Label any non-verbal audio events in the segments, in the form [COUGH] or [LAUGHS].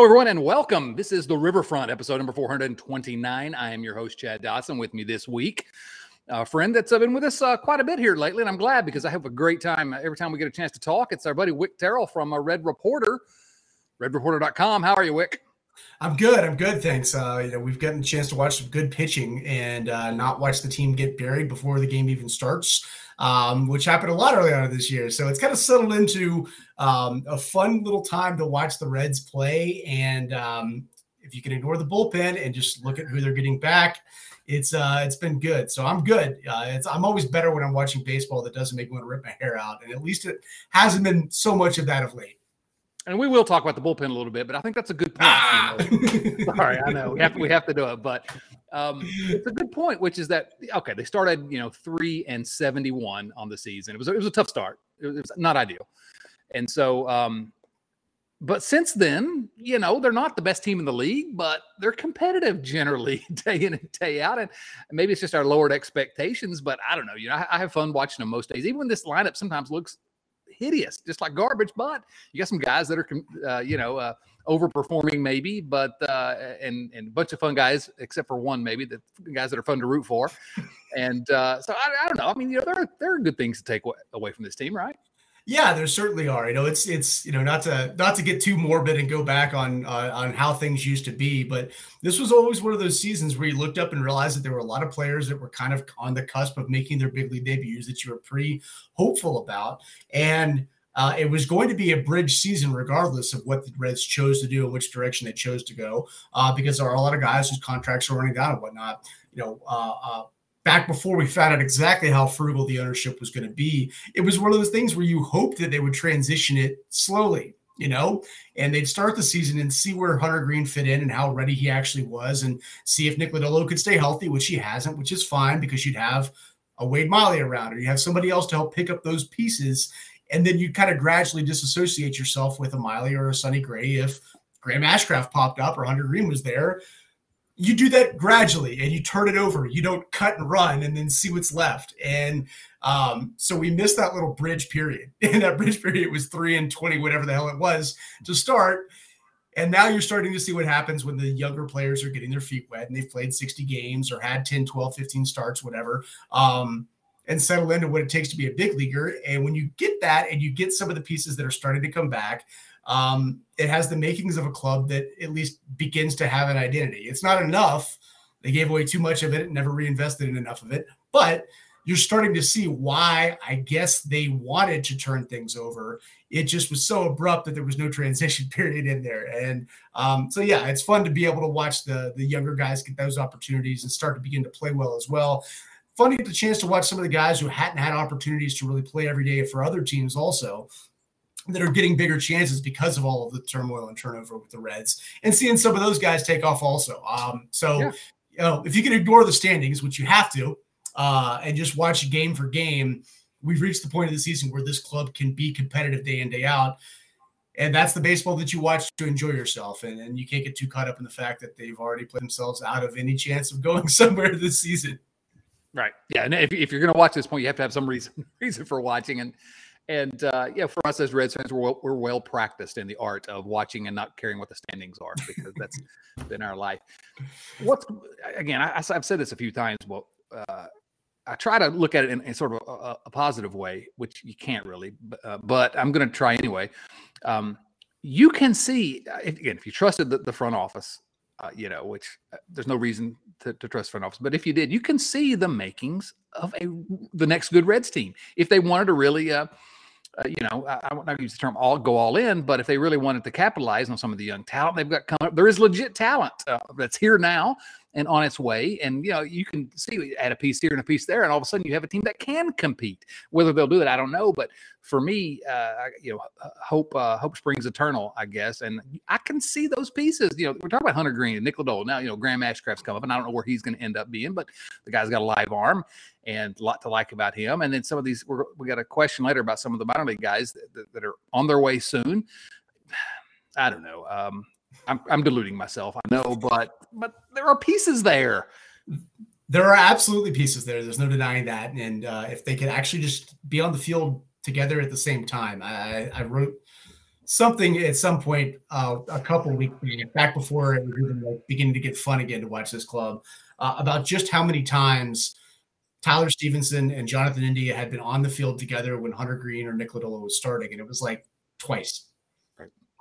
Hello, everyone, and welcome. This is the Riverfront episode number 429. I am your host, Chad Dotson. With me this week, a friend that's been with us uh, quite a bit here lately, and I'm glad because I have a great time every time we get a chance to talk. It's our buddy Wick Terrell from uh, Red Reporter, redreporter.com. How are you, Wick? I'm good. I'm good. Thanks. Uh, you know, we've gotten a chance to watch some good pitching and uh, not watch the team get buried before the game even starts um, which happened a lot early on this year. So it's kind of settled into um, a fun little time to watch the Reds play. And um, if you can ignore the bullpen and just look at who they're getting back, it's uh, it's been good. So I'm good. Uh, I'm always better when I'm watching baseball that doesn't make me want to rip my hair out, and at least it hasn't been so much of that of late and we will talk about the bullpen a little bit, but I think that's a good point. Ah. You know? [LAUGHS] Sorry, I know we have to, we [LAUGHS] have to do it, but um, it's a good point, which is that okay, they started you know three and seventy one on the season. It was it was a tough start. It was, not ideal, and so um, but since then, you know, they're not the best team in the league, but they're competitive generally [LAUGHS] day in and day out. And maybe it's just our lowered expectations, but I don't know. You know, I, I have fun watching them most days. Even when this lineup sometimes looks hideous, just like garbage. But you got some guys that are, uh, you know, uh, overperforming maybe, but uh, and and a bunch of fun guys, except for one maybe the guys that are fun to root for. And uh, so I, I don't know. I mean, you know, there are there are good things to take away from this team, right? Yeah, there certainly are. You know, it's it's you know not to not to get too morbid and go back on uh, on how things used to be, but this was always one of those seasons where you looked up and realized that there were a lot of players that were kind of on the cusp of making their big league debuts that you were pretty hopeful about, and uh, it was going to be a bridge season regardless of what the Reds chose to do and which direction they chose to go, uh, because there are a lot of guys whose contracts are running down and whatnot. You know, uh, uh back before we found out exactly how frugal the ownership was going to be, it was one of those things where you hoped that they would transition it slowly, you know, and they'd start the season and see where Hunter Greene fit in and how ready he actually was, and see if Nick Lodolo could stay healthy, which he hasn't, which is fine because you'd have a Wade Miley around, or you have somebody else to help pick up those pieces, and then you kind of gradually disassociate yourself with a Miley or a Sonny Gray if Graham Ashcraft popped up or Hunter Greene was there you do that gradually and you turn it over. You don't cut and run and then see what's left. And um, so we missed that little bridge period. [LAUGHS] And that bridge period was three and 20, whatever the hell it was to start. And now you're starting to see what happens when the younger players are getting their feet wet and they've played 60 games or had 10, 12, 15 starts, whatever, um, and settle into what it takes to be a big leaguer. And when you get that and you get some of the pieces that are starting to come back, um, it has the makings of a club that at least begins to have an identity. It's not enough. They gave away too much of it, and never reinvested in enough of it. But you're starting to see why I guess they wanted to turn things over. It just was so abrupt that there was no transition [LAUGHS] period in there. And um, so, yeah, it's fun to be able to watch the, the younger guys get those opportunities and start to begin to play well as well. Funny to get the chance to watch some of the guys who hadn't had opportunities to really play every day for other teams also that are getting bigger chances because of all of the turmoil and turnover with the Reds, and seeing some of those guys take off also. Um, so, yeah. you know, if you can ignore the standings, which you have to, uh, and just watch game for game, we've reached the point of the season where this club can be competitive day in day out. And that's the baseball that you watch to enjoy yourself. And, and you can't get too caught up in the fact that they've already put themselves out of any chance of going [LAUGHS] somewhere this season. Right. Yeah. And if, if you're going to watch this point, you have to have some reason [LAUGHS] reason for watching. And and uh, yeah, for us as Reds fans, we're well, we're well practiced in the art of watching and not caring what the standings are because that's been our life. What's again? I, have said this a few times. but uh, I try to look at it in, in sort of a, a, positive way, which you can't really, but, uh, but I'm going to try anyway. Um, you can see uh, if, again if you trusted the, the front office, uh, you know, which uh, there's no reason to, to, trust front office, but if you did, you can see the makings of a the next good Reds team if they wanted to really uh, you know, I, I won't use the term all go all in, but if they really wanted to capitalize on some of the young talent they've got coming up, there is legit talent uh, that's here now and on its way. And you know, you can see add a piece here and a piece there, and all of a sudden you have a team that can compete. Whether they'll do it, I don't know. But for me, uh, you know, hope uh, hope springs eternal, I guess. And I can see those pieces. You know, we're talking about Hunter Greene and Nick Lodolo. Now, you know, Graham Ashcraft's come up, and I don't know where he's going to end up being, but the guy's got a live arm and a lot to like about him. And then some of these, we got a question later about some of the minor league guys that, that are on their way soon. [SIGHS] I don't know. Um, I'm, I'm deluding myself. I know, but but there are pieces there. There are absolutely pieces there. There's no denying that. And uh, if they could actually just be on the field together at the same time, I, I wrote something at some point uh, a couple weeks back before it was even like beginning to get fun again to watch this club uh, about just how many times Tyler Stephenson and Jonathan India had been on the field together when Hunter Greene or Nick Lodolo was starting, and it was like twice.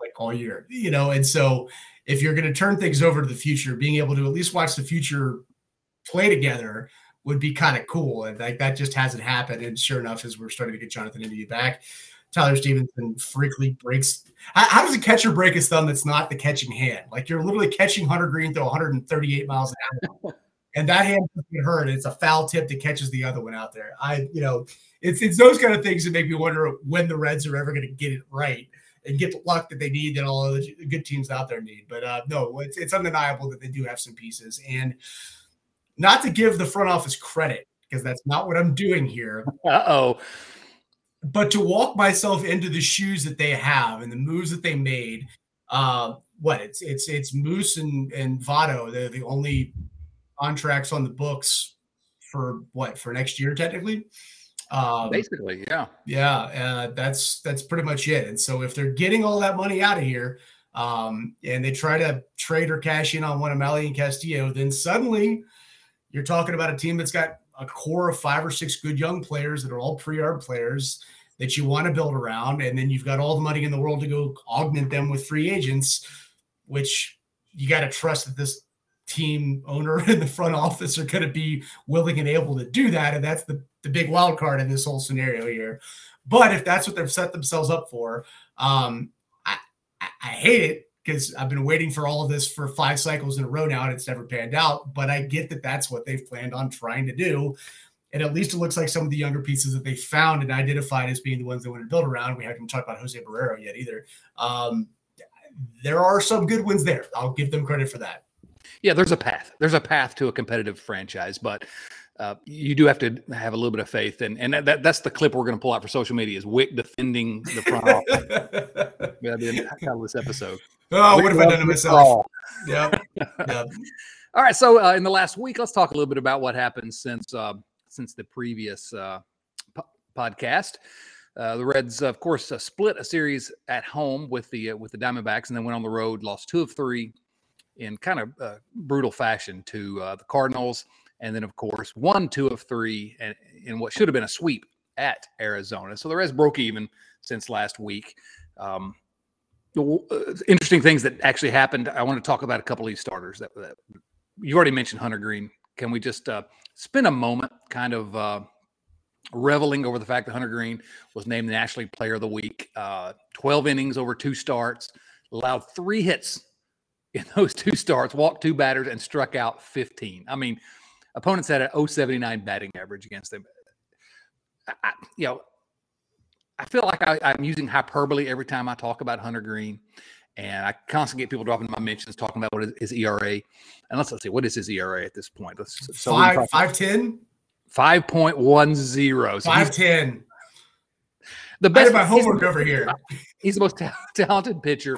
Like all year, you know. And so, if you're going to turn things over to the future, being able to at least watch the future play together would be kind of cool. And like that just hasn't happened. And sure enough, as we're starting to get Jonathan India back, Tyler Stephenson freakily breaks. How, how, does a catcher break his thumb that's not the catching hand? Like you're literally catching Hunter Greene through 138 miles an hour. [LAUGHS] and that hand doesn't get hurt. It's a foul tip that catches the other one out there. I, you know, it's it's those kind of things that make me wonder when the Reds are ever going to get it right and get the luck that they need that all the good teams out there need. But uh, no, it's it's undeniable that they do have some pieces, and not to give the front office credit because that's not what I'm doing here. Uh oh. But to walk myself into the shoes that they have and the moves that they made, uh, what it's it's it's Moose and and Votto. They're the only contracts on the books for what for next year technically. Um, Basically, yeah, yeah, uh, that's that's pretty much it. And so if they're getting all that money out of here, um, and they try to trade or cash in on one of Mahle and Castillo, then suddenly you're talking about a team that's got a core of five or six good young players that are all pre-arb players that you want to build around, and then you've got all the money in the world to go augment them with free agents, which you got to trust that this team owner [LAUGHS] and the front office are going to be willing and able to do that. And that's the, the big wild card in this whole scenario here. But if that's what they've set themselves up for, um, I, I, I hate it because I've been waiting for all of this for five cycles in a row now and it's never panned out. But I get that that's what they've planned on trying to do. And at least it looks like some of the younger pieces that they found and identified as being the ones they want to build around. We haven't talked about Jose Barrero yet either. Um, there are some good ones there. I'll give them credit for that yeah, there's a path. There's a path to a competitive franchise, but uh, you do have to have a little bit of faith, and and that, that's the clip we're going to pull out for social media is Wick defending the [LAUGHS] front office. That'd be the title of this episode. Oh, Wick what have I done to myself? Yep. yep. [LAUGHS] All right, so uh, in the last week, let's talk a little bit about what happened since uh, since the previous uh, po- podcast. Uh, the Reds, of course, uh, split a series at home with the uh, with the Diamondbacks, and then went on the road, lost two of three, in kind of uh, brutal fashion to uh, the Cardinals, and then of course one, two of three, and in what should have been a sweep at Arizona. So the Reds broke even since last week. Um, uh, interesting things that actually happened. I want to talk about a couple of these starters that, that you already mentioned. Hunter Greene. Can we just uh, spend a moment, kind of? Uh, reveling over the fact that Hunter Greene was named the National League Player of the Week. Uh, 12 innings over two starts, allowed three hits in those two starts, walked two batters and struck out 15. I mean, opponents had an 079 batting average against them. I, you know, I feel like I, am using hyperbole every time I talk about Hunter Greene. And I constantly get people dropping my mentions talking about what is his ERA. And let's, let's see, what is his ERA at this point? Let's, so five, five ten. Five point one zero. Five ten. The best. I have my homework over here. He's the most ta- [LAUGHS] talented pitcher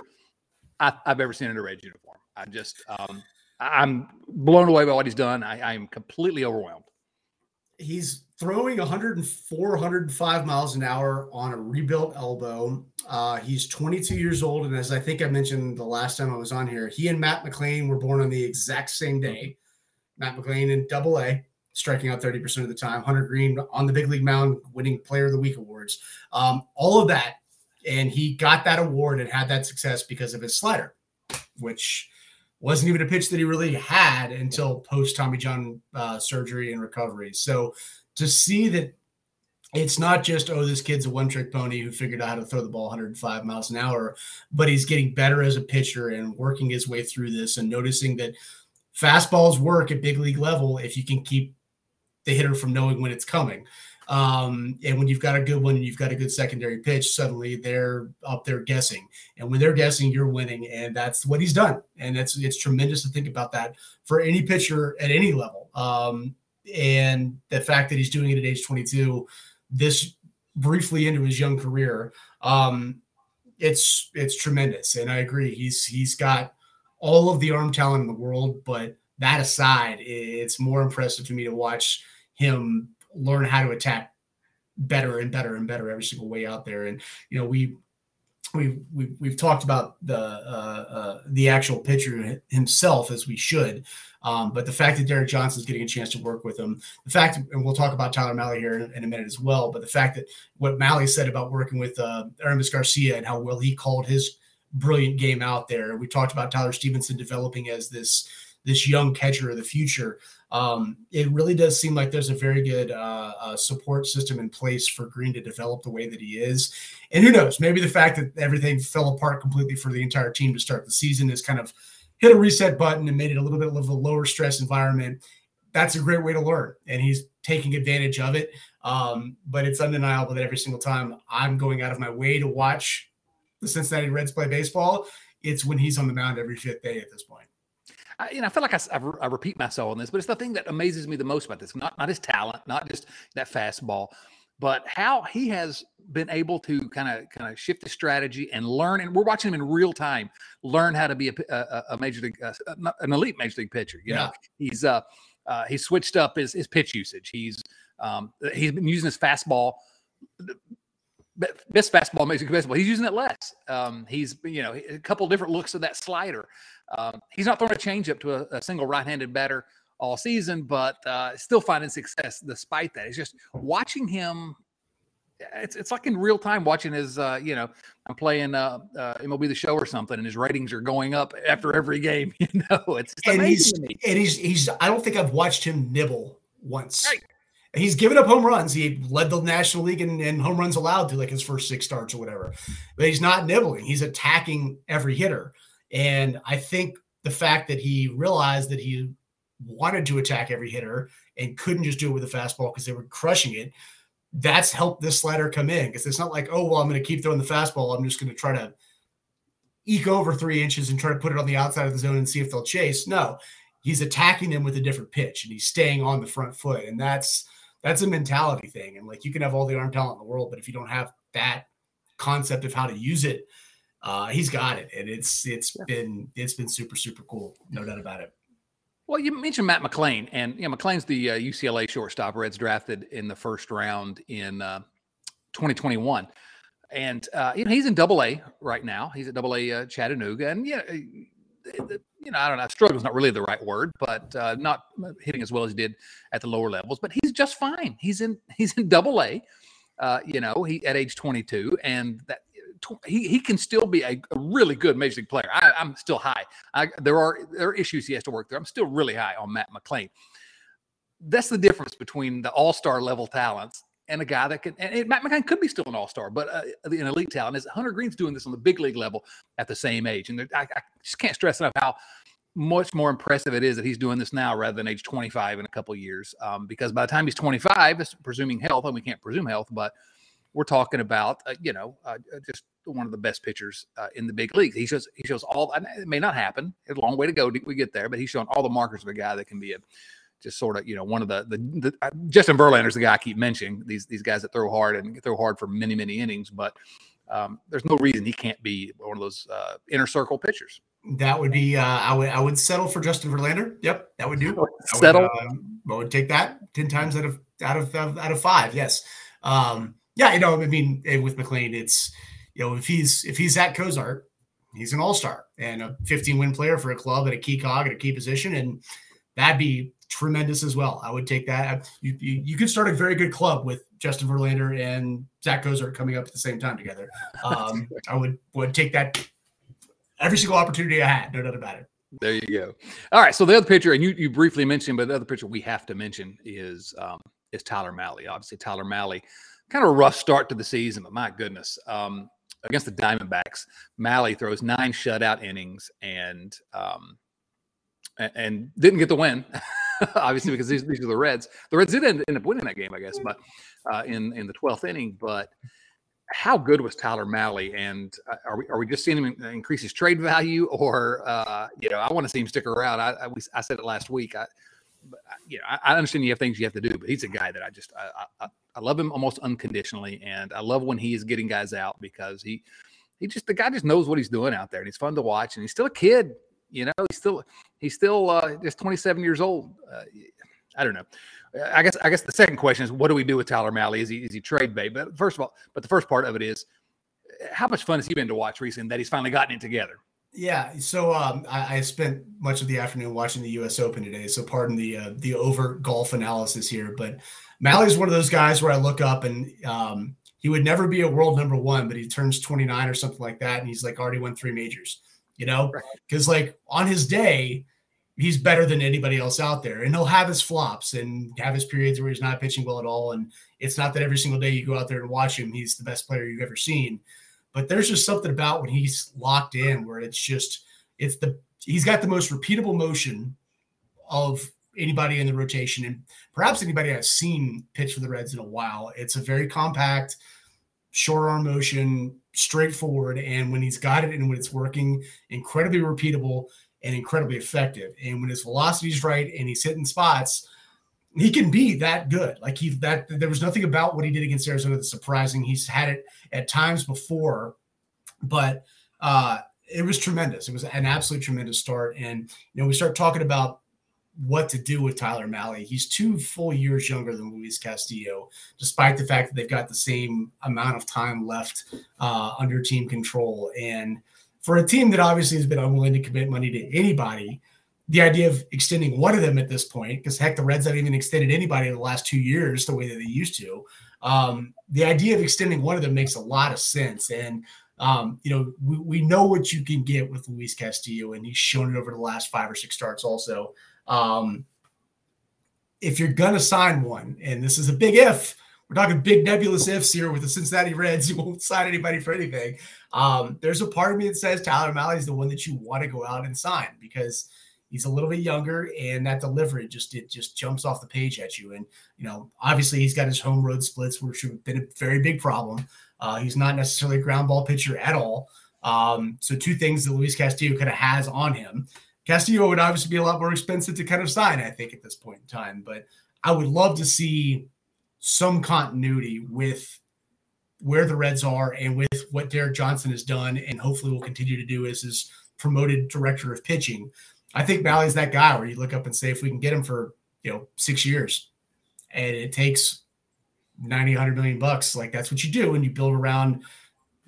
I, have ever seen in a Reds uniform. I just, um, I'm blown away by what he's done. I, I'm completely overwhelmed. He's throwing 104, 105 miles an hour on a rebuilt elbow. Uh, he's 22 years old. And as I think I mentioned the last time I was on here, he and Matt McLain were born on the exact same day. Matt McLain in double A, striking out 30% of the time. Hunter Greene on the big league mound, winning player of the week awards. Um, all of that and he got that award and had that success because of his slider, which wasn't even a pitch that he really had until post Tommy John uh, surgery and recovery. So to see that it's not just oh this kid's a one trick pony who figured out how to throw the ball 105 miles an hour, but he's getting better as a pitcher and working his way through this and noticing that fastballs work at big league level if you can keep the hitter from knowing when it's coming. Um, and when you've got a good one and you've got a good secondary pitch, suddenly they're up there guessing. And when they're guessing, you're winning. And that's what he's done. And it's it's tremendous to think about that for any pitcher at any level. Um, and the fact that he's doing it at age 22, this briefly into his young career, um, it's it's tremendous. And I agree. He's he's got all of the arm talent in the world, but that aside, it's more impressive to me to watch him learn how to attack better and better and better every single way out there. And you know, we we've we've, we've talked about the uh, uh, the actual pitcher himself as we should, um, but the fact that Derek Johnson is getting a chance to work with him, the fact, and we'll talk about Tyler Mahle here in, in a minute as well, but the fact that what Mahle said about working with uh, Aramis Garcia and how well he called his brilliant game out there. We talked about Tyler Stephenson developing as this this young catcher of the future. Um, it really does seem like there's a very good uh, uh, support system in place for Greene to develop the way that he is. And who knows, maybe the fact that everything fell apart completely for the entire team to start the season is kind of hit a reset button and made it a little bit of a lower stress environment. That's a great way to learn, and he's taking advantage of it. Um, but it's undeniable that every single time I'm going out of my way to watch the Cincinnati Reds play baseball, it's when he's on the mound every fifth day at this point. I, you know, I feel like I, I, I, repeat myself on this, but it's the thing that amazes me the most about this. Not not his talent, not just that fastball, but how he has been able to kind of kind of shift the strategy and learn. And we're watching him in real time learn how to be a, a, a major league, uh, an elite major league pitcher. You yeah. know, he's uh, uh he's switched up his his pitch usage. He's um he's been using his fastball best fastball makes it baseball. He's using it less. Um, he's you know a couple different looks of that slider. Um, he's not throwing a changeup to a, a, single right-handed batter all season, but uh, still finding success despite that. It's just watching him. It's it's like in real time watching his. Uh, you know, I'm playing uh, uh, MLB the Show or something, and his ratings are going up after every game. [LAUGHS] You know, it's, it's and he's and he's he's. I don't think I've watched him nibble once. Right he's given up home runs. He led the National League in, in, home runs allowed to like his first six starts or whatever. But he's not nibbling. He's attacking every hitter. And I think the fact that he realized that he wanted to attack every hitter and couldn't just do it with a fastball because they were crushing it, that's helped this slider come in. Because it's not like, oh, well, I'm going to keep throwing the fastball. I'm just going to try to eke over three inches and try to put it on the outside of the zone and see if they'll chase. No, he's attacking them with a different pitch and he's staying on the front foot. And that's that's a mentality thing. And like you can have all the arm talent in the world, but if you don't have that concept of how to use it, uh, he's got it. And it's it's yeah. been it's been super, super cool. No doubt about it. Well, you mentioned Matt McLain, and you know, McLain's the uh, UCLA shortstop. Reds drafted in the first round in uh, 2021, and uh, you know he's in Double A right now. He's at Double A uh, Chattanooga, and yeah, you know, I don't know, struggle is not really the right word, but uh, not hitting as well as he did at the lower levels. But he's just fine. He's in [LAUGHS] he's in Double A. Uh, you know, he at age 22, and that he, he can still be a, a really good major league player. I, am still high. I, there are there are issues he has to work through. I'm still really high on Matt McLain. That's the difference between the all star level talents and a guy that can. And Matt McLain could be still an all star, but uh, an elite talent is Hunter Greene's doing this on the big league level at the same age. And I, I just can't stress enough how much more impressive it is that he's doing this now rather than age 25 in a couple years. Um, because by the time he's 25, presuming health, and we can't presume health, but we're talking about uh, you know uh, uh, just one of the best pitchers uh, in the big leagues. He shows he shows all. It may not happen. It's a long way to go. We get there, but he's showing all the markers of a guy that can be a just sort of you know one of the the, the uh, Justin Verlander's the guy I keep mentioning. These these guys that throw hard and throw hard for many many innings, but um, there's no reason he can't be one of those uh, inner circle pitchers. That would be uh, I would I would settle for Justin Verlander. Yep, that would do. Settle. I would, uh, I would take that ten times out of out of out of five. Yes. Um, yeah, you know, I mean, with McLain, it's you know if he's if he's at Cozart, he's an all star and a 15 win player for a club at a key cog at a key position, and that'd be tremendous as well. I would take that. You, you, you could start a very good club with Justin Verlander and Zach Cozart coming up at the same time together. [LAUGHS] Um, I would would take that every single opportunity I had, no doubt about it. There you go. All right. So the other pitcher, and you, you briefly mentioned, but the other pitcher we have to mention is um, is Tyler Mahle. Obviously, Tyler Mahle, kind of a rough start to the season, but my goodness, um, against the Diamondbacks, Mahle throws nine shutout innings and um, and didn't get the win. [LAUGHS] [LAUGHS] obviously because these, these are the Reds. The Reds did end, end up winning that game, I guess, but uh, in in the twelfth inning. But how good was Tyler Mahle? And uh, are we are we just seeing him increase his trade value, or uh, you know, I want to see him stick around. I I, we, I said it last week. I, you know, I, understand you have things you have to do, but he's a guy that I just I, I, I love him almost unconditionally, and I love when he is getting guys out because he he just the guy just knows what he's doing out there, and he's fun to watch, and he's still a kid. You know, he's still he's still uh, just 27 years old. Uh, I don't know. I guess I guess the second question is what do we do with Tyler Mahle? Is he is he trade bait? But first of all, but the first part of it is how much fun has he been to watch recently that he's finally gotten it together? Yeah, so um, I, I, spent much of the afternoon watching the U.S. Open today. So pardon the uh, the over golf analysis here, but Mahle's one of those guys where I look up and um, he would never be a world number one, but he turns 29 or something like that, and he's like already won three majors. You know, because right. like on his day, he's better than anybody else out there, and he'll have his flops and have his periods where he's not pitching well at all. And it's not that every single day you go out there and watch him, he's the best player you've ever seen but there's just something about when he's locked in where it's just it's the he's got the most repeatable motion of anybody in the rotation and perhaps anybody I've seen pitch for the Reds in a while. It's a very compact, short arm motion, straightforward, and when he's got it and when it's working, incredibly repeatable and incredibly effective. And when his velocity is right and he's hitting spots, he can be that good. Like he that there was nothing about what he did against Arizona that's surprising. He's had it at times before, but uh it was tremendous. It was an absolute tremendous start. And you know, we start talking about what to do with Tyler Mahle. He's two full years younger than Luis Castillo, despite the fact that they've got the same amount of time left uh, under team control. And for a team that obviously has been unwilling to commit money to anybody, the idea of extending one of them at this point, because heck, the Reds haven't even extended anybody in the last two years the way that they used to. Um, the idea of extending one of them makes a lot of sense. And, um, you know, we, we know what you can get with Luis Castillo, and he's shown it over the last five or six starts also. Um, if you're going to sign one, and this is a big if, we're talking big nebulous ifs here with the Cincinnati Reds. [LAUGHS] You won't sign anybody for anything. Um, there's a part of me that says Tyler Mahle is the one that you want to go out and sign because – He's a little bit younger, and that delivery just it just jumps off the page at you. And you know, obviously, he's got his home road splits, which have been a very big problem. Uh, he's not necessarily a ground ball pitcher at all. Um, so two things that Luis Castillo kind of has on him. Castillo would obviously be a lot more expensive to kind of sign, I think, at this point in time. But I would love to see some continuity with where the Reds are and with what Derek Johnson has done, and hopefully will continue to do as his promoted director of pitching. I think Mahle's that guy where you look up and say, if we can get him for, you know, six years and it takes 90, 100 million bucks, like that's what you do. And you build around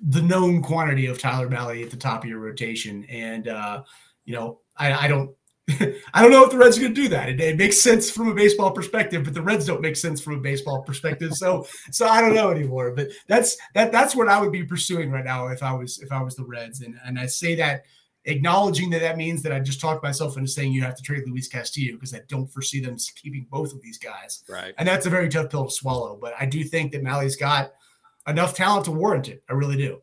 the known quantity of Tyler Mahle at the top of your rotation. And, uh, you know, I, I don't, [LAUGHS] I don't know if the Reds are going to do that. It, it, makes sense from a baseball perspective, but the Reds don't make sense from a baseball perspective. So, so I don't know anymore. But that's that. That's what I would be pursuing right now if I was if I was the Reds. And and I say that acknowledging that that means that I just talked myself into saying you have to trade Luis Castillo because I don't foresee them keeping both of these guys. Right. And that's a very tough pill to swallow. But I do think that Mahle's got enough talent to warrant it. I really do.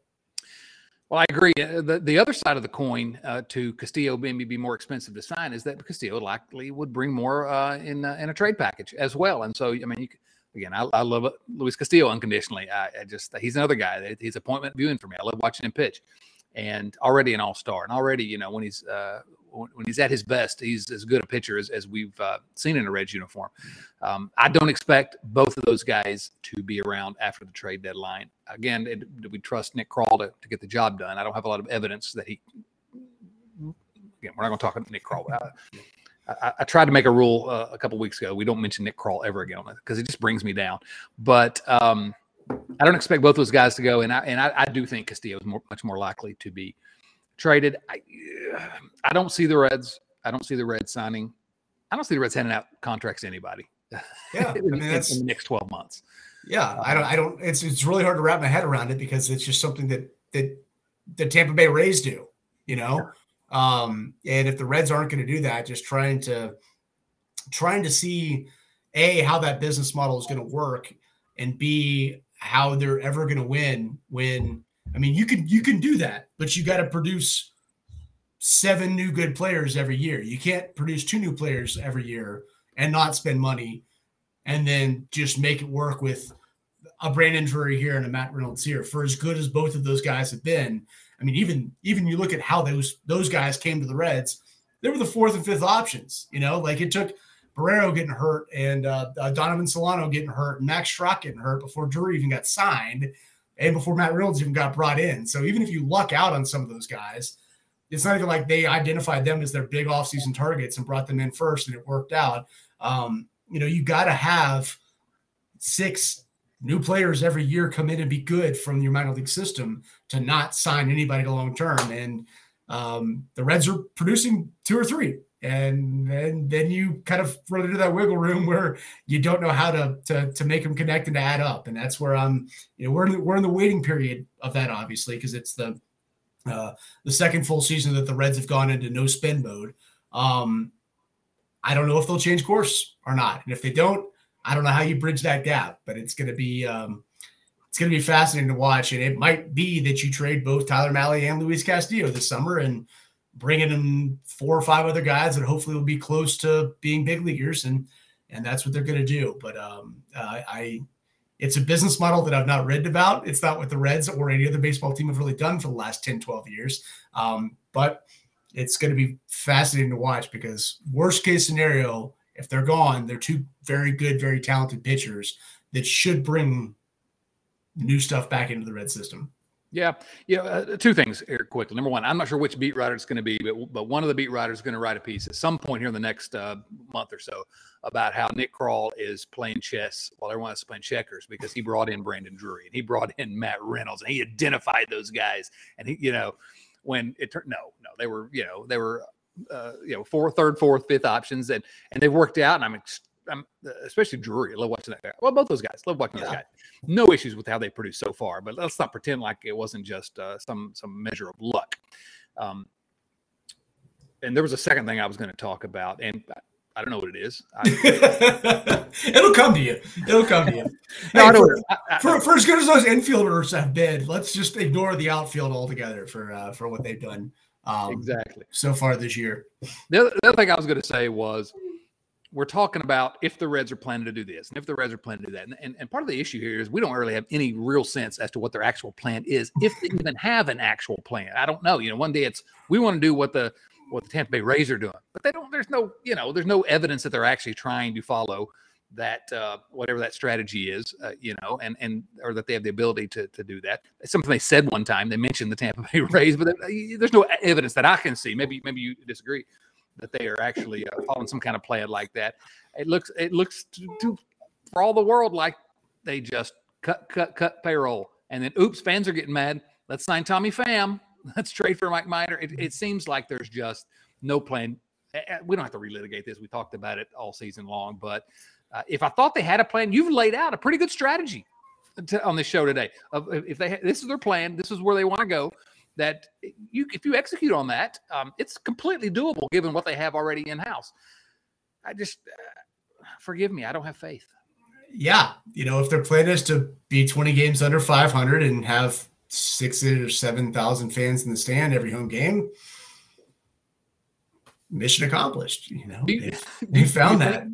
Well, I agree. Uh, the, the other side of the coin uh, to Castillo maybe be more expensive to sign is that Castillo likely would bring more uh, in uh, in a trade package as well. And so, I mean, you, again, I, I love Luis Castillo unconditionally. I, I, just he's another guy. He's appointment viewing for me. I love watching him pitch and already an all-star and already you know when he's uh, when he's at his best he's as good a pitcher as, as we've uh, seen in a reds uniform. Um, i don't expect both of those guys to be around after the trade deadline. Again it, do we trust nick krall to, to get the job done? I don't have a lot of evidence that he again we're not going to talk about nick krall I, I, tried to make a rule uh, a couple weeks ago. We don't mention nick krall ever again because it just brings me down. But um, I don't expect both those guys to go, and I and I, I do think Castillo is more, much more likely to be traded. I, I don't see the Reds. I don't see the Reds signing. I don't see the Reds handing out contracts to anybody. [LAUGHS] Yeah, in, I mean, in the next twelve months. Yeah, I don't. I don't. It's it's really hard to wrap my head around it because it's just something that that the Tampa Bay Rays do. You know, um, and if the Reds aren't going to do that, just trying to trying to see a how that business model is going to work, and b how they're ever going to win when I mean you can you can do that, but you got to produce seven new good players every year. You can't produce two new players every year and not spend money and then just make it work with a Brandon Drury here and a Matt Reynolds here. For as good as both of those guys have been, I mean, even even you look at how those those guys came to the Reds, they were the fourth and fifth options. You know, like it took Barrero getting hurt and uh, uh, Donovan Solano getting hurt and Max Schrock getting hurt before Drew even got signed and before Matt Reynolds even got brought in. So even if you luck out on some of those guys, it's not even like they identified them as their big offseason targets and brought them in first and it worked out. Um, you know, you got to have six, new players every year come in and be good from your minor league system to not sign anybody to long term. And um, the Reds are producing two or three. And then, then you kind of run into that wiggle room where you don't know how to, to, to make them connect and to add up. And that's where I'm, you know, we're in the, we're in the waiting period of that, obviously, because it's the, uh, the second full season that the Reds have gone into no spin mode. Um, I don't know if they'll change course or not. And if they don't, I don't know how you bridge that gap, but it's going to be um, it's going to be fascinating to watch. And it might be that you trade both Tyler Mahle and Luis Castillo this summer and bring in four or five other guys that hopefully will be close to being big leaguers. And and that's what they're going to do. But um, uh, I, it's a business model that I've not read about. It's not what the Reds or any other baseball team have really done for the last 10, 12 years. Um, but it's going to be fascinating to watch because worst case scenario, if they're gone, they're two very good, very talented pitchers that should bring new stuff back into the red system. Yeah, yeah. Uh, two things here quickly. Number one, I'm not sure which beat writer it's going to be, but but one of the beat writers is going to write a piece at some point here in the next uh, month or so about how Nick Krall is playing chess while everyone else is playing checkers because he brought in Brandon Drury and he brought in Matt Reynolds and he identified those guys and he, you know, when it turned no, no, they were, you know, they were, uh, you know, fourth, third, fourth, fifth options and and they worked out and I'm. Ex- I'm especially Drury. I love watching that guy. Well, both those guys. Love watching yeah. those guys. No issues with how they produce so far, but let's not pretend like it wasn't just uh, some some measure of luck. Um, and there was a second thing I was going to talk about, and I don't know what it is. I, [LAUGHS] It'll come to you. It'll come to you. [LAUGHS] no, hey, for, I, I, for, for, as good as those infielders have been, let's just ignore the outfield altogether for uh, for what they've done. Um, exactly. So far this year. The other, the other thing I was going to say was we're talking about if the Reds are planning to do this and if the Reds are planning to do that. And, and, and, part of the issue here is we don't really have any real sense as to what their actual plan is, if they even have an actual plan. I don't know. You know, one day it's we want to do what the what the Tampa Bay Rays are doing, but they don't. There's no you know there's no evidence that they're actually trying to follow that uh, whatever that strategy is, uh, you know, and and or that they have the ability to to do that. It's something they said one time. They mentioned the Tampa Bay [LAUGHS] Rays, but there's no evidence that I can see. Maybe maybe you disagree that they are actually uh, following some kind of plan like that. It looks it looks to, to, for all the world like they just cut cut cut payroll, and then oops, fans are getting mad. Let's sign Tommy Pham. [LAUGHS] Let's trade for Mike Minor. It, it seems like there's just no plan. We don't have to relitigate this. We talked about it all season long, but uh, if I thought they had a plan, you've laid out a pretty good strategy to, on this show today. If they this is their plan, this is where they want to go that you if you execute on that, um, it's completely doable given what they have already in house. I just uh, forgive me, I don't have faith. Yeah, you know, if their plan is to be 20 games under 500 and have six or seven thousand fans in the stand every home game, mission accomplished. You know, you, they, [LAUGHS] they found that.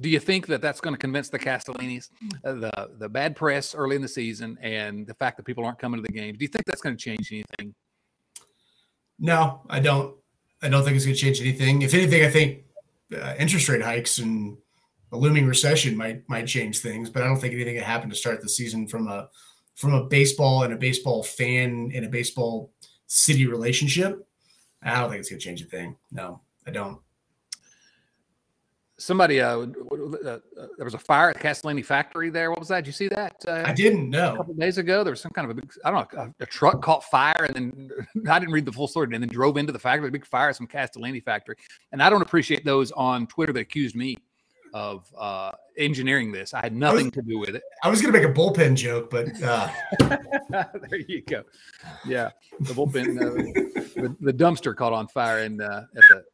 Do you think that that's going to convince the Castellinis, uh, the the bad press early in the season, and the fact that people aren't coming to the games? Do you think that's going to change anything? No, I don't. I don't think it's going to change anything. If anything, I think uh, interest rate hikes and a looming recession might might change things. But I don't think anything that happened to start the season from a from a baseball and a baseball fan and a baseball city relationship. I don't think it's going to change a thing. No, I don't somebody uh, uh, uh, there was a fire at the Castellini factory there. What was that? Did you see that? Uh, I didn't know. A couple days ago, there was some kind of a big, I don't know, a, a, truck caught fire, and then [LAUGHS] I didn't read the full story, and then drove into the factory, a big fire at some Castellini factory. And I don't appreciate those on Twitter that accused me of uh, engineering this. I had nothing was, to do with it. I was going to make a bullpen joke, but uh... [LAUGHS] there you go. Yeah, the bullpen, uh, the, the, dumpster caught on fire, and uh, at the.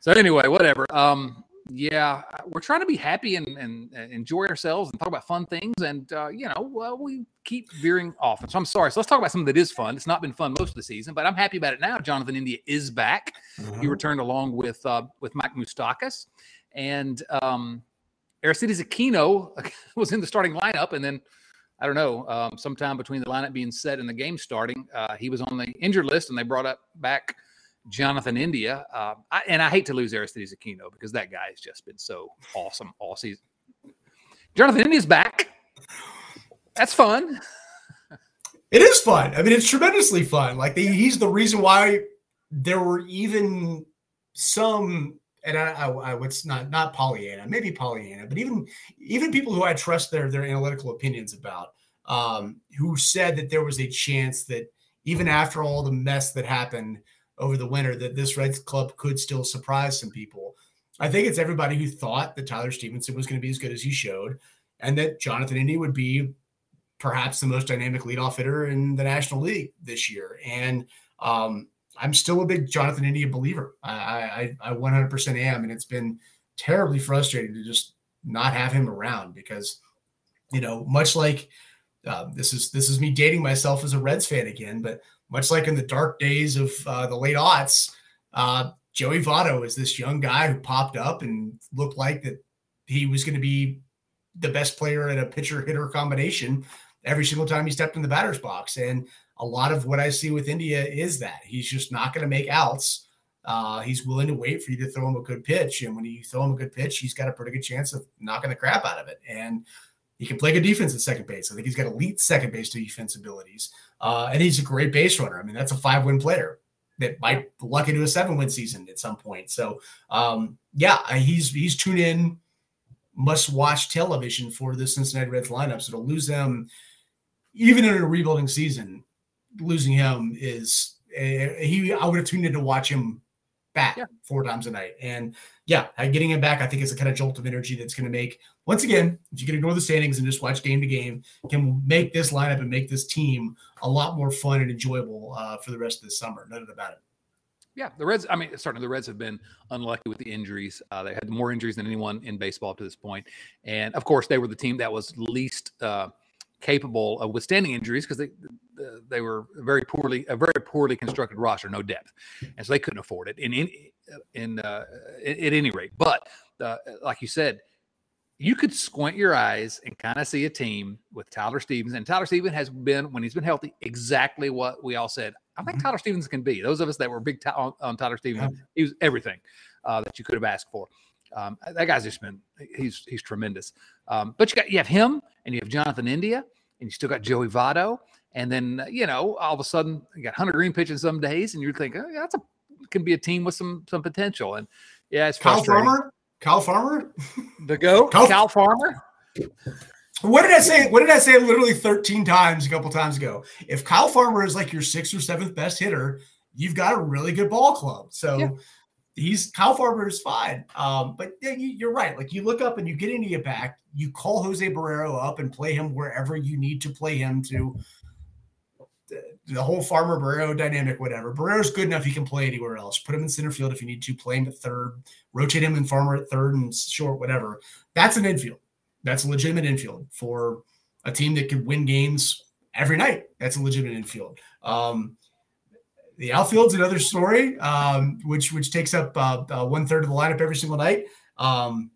So anyway, whatever. Um, yeah, we're trying to be happy and, and, and enjoy ourselves and talk about fun things. And, uh, you know, well, we keep veering off. And so I'm sorry. So let's talk about something that is fun. It's not been fun most of the season, but I'm happy about it now. Jonathan India is back. Mm-hmm. He returned along with uh, with Mike Moustakas. And um, Aristides Aquino [LAUGHS] was in the starting lineup. And then, I don't know, um, sometime between the lineup being set and the game starting, uh, he was on the injured list and they brought up back – Jonathan India. Uh, I, and I hate to lose Aristides Aquino because that guy has just been so awesome all season. Jonathan India's back. That's fun. It is fun. I mean, it's tremendously fun. Like he's the reason why there were even some and I, I, I what's not not Pollyanna, maybe Pollyanna, but even even people who I trust their their analytical opinions about, um, who said that there was a chance that even after all the mess that happened over the winter, that this Reds club could still surprise some people. I think it's everybody who thought that Tyler Stephenson was going to be as good as he showed, and that Jonathan India would be perhaps the most dynamic leadoff hitter in the National League this year. And um, I'm still a big Jonathan India believer. I, I, I 100% am, and it's been terribly frustrating to just not have him around because, you know, much like uh, this is this is me dating myself as a Reds fan again, but much like in the dark days of uh, the late aughts, uh, Joey Votto is this young guy who popped up and looked like that he was going to be the best player at a pitcher hitter combination every single time he stepped in the batter's box. And a lot of what I see with India is that he's just not going to make outs. Uh, he's willing to wait for you to throw him a good pitch. And when you throw him a good pitch, he's got a pretty good chance of knocking the crap out of it. And he can play good defense at second base. I think he's got elite second base defense abilities. Uh, and he's a great base runner. I mean, that's a five win player that might luck into a seven win season at some point. So, um, yeah, he's he's tuned in, must watch television for the Cincinnati Reds lineup. So to lose them, even in a rebuilding season, losing him is uh, he. I would have tuned in to watch him back yeah. four times a night. And yeah, getting him back, I think is a kind of jolt of energy that's going to make, once again, if you can ignore the standings and just watch game to game, can make this lineup and make this team a lot more fun and enjoyable uh, for the rest of the summer. None about it. Yeah, the Reds. I mean, certainly the Reds have been unlucky with the injuries. Uh, they had more injuries than anyone in baseball up to this point, and of course, they were the team that was least uh, capable of withstanding injuries because they they were very poorly a very poorly constructed roster, no depth, and so they couldn't afford it in in in uh, at any rate. But uh, like you said, you could squint your eyes and kind of see a team with Tyler Stevens, and Tyler Stevens has been when he's been healthy exactly what we all said. I think mm-hmm. Tyler Stevens can be. Those of us that were big t- on, on, Tyler Stevens, yeah. he was everything uh, that you could have asked for. Um, that guy's just been he's he's tremendous. Um, but you got you have him and you have Jonathan India and you still got Joey Votto. And then, you know, all of a sudden you got Hunter Greene pitching some days and you're thinking, oh, yeah, that's a can be a team with some some potential. And yeah, it's Kyle Farmer. Kyle Farmer, the goat, Kyle, Kyle Farmer. What did I say? What did I say? Literally 13 times a couple times ago. If Kyle Farmer is like your sixth or seventh best hitter, you've got a really good ball club. So yeah he's Kyle Farmer is fine. Um, but yeah, you, are right. Like you look up and you get into your back, you call Jose Barrero up and play him wherever you need to play him to the, whole Farmer Barrero dynamic, whatever. Barrero's good enough; he can play anywhere else. Put him in center field if you need to. Play him at third. Rotate him in Farmer at third and short, whatever. That's an infield. That's a legitimate infield for a team that could win games every night. That's a legitimate infield. Um, the outfield's another story, um, which which takes up uh, uh, one third of the lineup every single night. Um,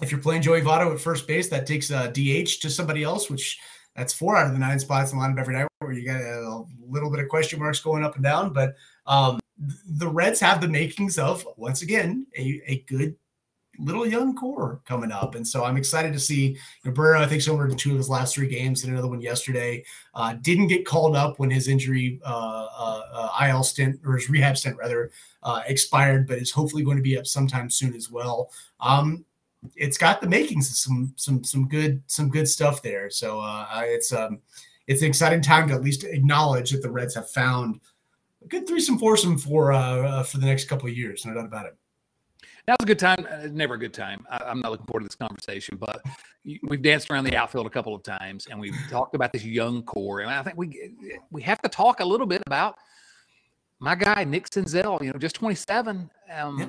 if you're playing Joey Votto at first base, that takes a DH to somebody else, which that's four out of the nine spots in the lineup every night, where you got a little bit of question marks going up and down. But um, the Reds have the makings of once again a, a good little young core coming up. And so I'm excited to see know, I think, somewhere in two of his last three games and another one yesterday. Uh, didn't get called up when his injury, uh, uh, uh IL stint or his rehab stint rather, uh, expired, but is hopefully going to be up sometime soon as well. Um, it's got the makings of some some some good some good stuff there. So uh, it's um, it's an exciting time to at least acknowledge that the Reds have found a good threesome foursome for uh, for the next couple of years. No doubt about it. Was a good time. Uh, never a good time. I, am not looking forward to this conversation, but we've danced around the outfield a couple of times, and we've [LAUGHS] talked about this young core. And I think we we have to talk a little bit about my guy Nick Senzel. You know, just 27, um, yeah.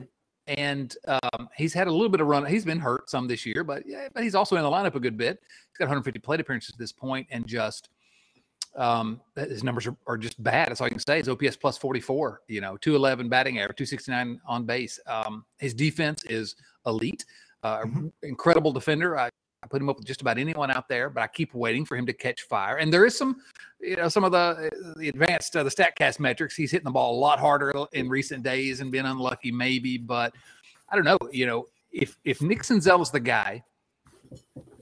And um, he's had a little bit of run. He's been hurt some this year, but yeah, but he's also in the lineup a good bit. He's got 150 plate appearances at this point, and just um, his numbers are, are, just bad. That's all you can say. His OPS plus 44, you know, 211 batting average, 269 on base. Um, his defense is elite, uh, mm-hmm. incredible defender. I, I, put him up with just about anyone out there, but I keep waiting for him to catch fire. And there is some, you know, some of the the advanced uh, the Statcast metrics. He's hitting the ball a lot harder in recent days and been unlucky, maybe. But I don't know. You know, if if Nick Senzel is the guy,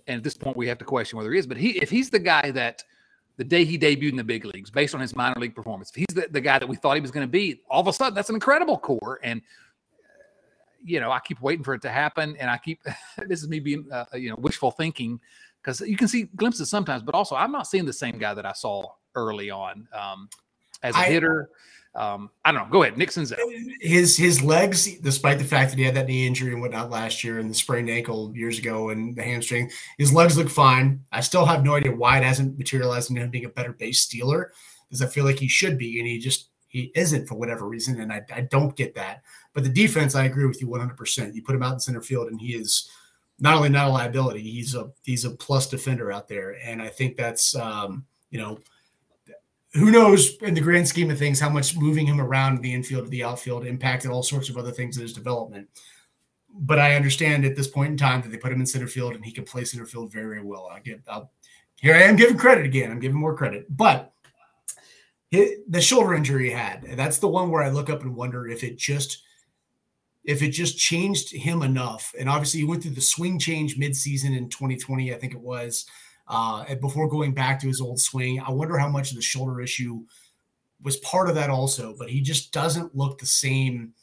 and at this point we have to question whether he is, but he if he's the guy that – the day he debuted in the big leagues based on his minor league performance. If he's the, the guy that we thought he was going to be, all of a sudden that's an incredible core. And you know, I keep waiting for it to happen, and I keep [LAUGHS] this is me being uh, you know wishful thinking because you can see glimpses sometimes, but also I'm not seeing the same guy that I saw early on um, as a I, hitter. Um, I don't know. Go ahead, Nick Senzel. His his legs, despite the fact that he had that knee injury and whatnot last year and the sprained ankle years ago and the hamstring, his legs look fine. I still have no idea why it hasn't materialized into him being a better base stealer because I feel like he should be, and he just he isn't for whatever reason, and I, I don't get that. But the defense, I agree with you 100%. You put him out in center field, and he is not only not a liability, he's a he's a plus defender out there, and I think that's um, you know who knows in the grand scheme of things how much moving him around the infield to the outfield impacted all sorts of other things in his development. But I understand at this point in time that they put him in center field and he can play center field very, very well. I give I'll, here I am giving credit again. I'm giving more credit, but the shoulder injury he had, that's the one where I look up and wonder if it just if it just changed him enough. And obviously, he went through the swing change midseason in 2020, I think it was uh, before going back to his old swing. I wonder how much of the shoulder issue was part of that also, but he just doesn't look the same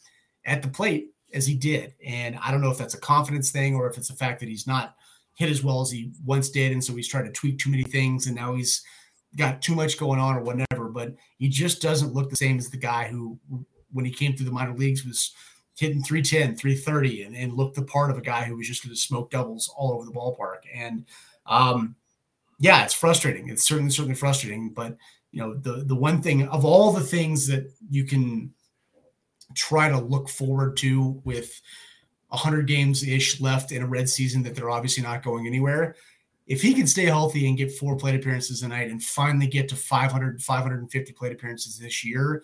at the plate as he did. And I don't know if that's a confidence thing or if it's the fact that he's not hit as well as he once did. And so he's trying to tweak too many things and now he's got too much going on or whatever. But he just doesn't look the same as the guy who, when he came through the minor leagues, was hitting 310, 330 and, and looked the part of a guy who was just going to smoke doubles all over the ballpark. And um, yeah, it's frustrating. It's certainly certainly frustrating. But you know, the the one thing of all the things that you can try to look forward to with 100 games ish left in a red season that they're obviously not going anywhere. If he can stay healthy and get four plate appearances a night and finally get to 500, 550 plate appearances this year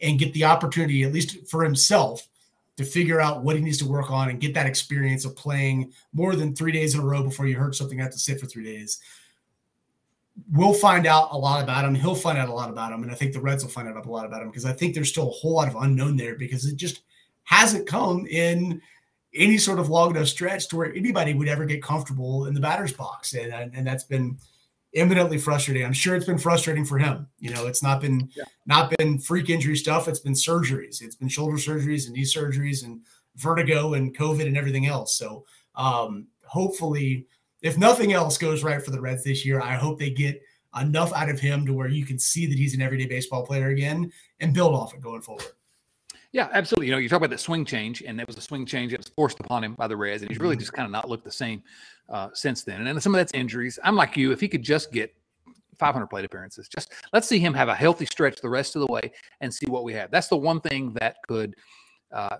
and get the opportunity, at least for himself, to figure out what he needs to work on and get that experience of playing more than three days in a row before you hurt something, have to sit for three days we'll find out a lot about him. He'll find out a lot about him, and I think the Reds will find out a lot about him because I think there's still a whole lot of unknown there because it just hasn't come in any sort of long enough stretch to where anybody would ever get comfortable in the batter's box, and and that's been eminently frustrating. I'm sure it's been frustrating for him. You know, it's not been yeah. not been freak injury stuff. It's been surgeries. It's been shoulder surgeries and knee surgeries and vertigo and COVID and everything else. So um, hopefully if nothing else goes right for the Reds this year, I hope they get enough out of him to where you can see that he's an everyday baseball player again and build off it going forward. Yeah, absolutely. You know, you talk about that swing change, and it was a swing change that was forced upon him by the Reds, and he's really mm-hmm. just kind of not looked the same uh, since then. And then some of that's injuries. I'm like you. If he could just get 500 plate appearances, just let's see him have a healthy stretch the rest of the way and see what we have. That's the one thing that could uh,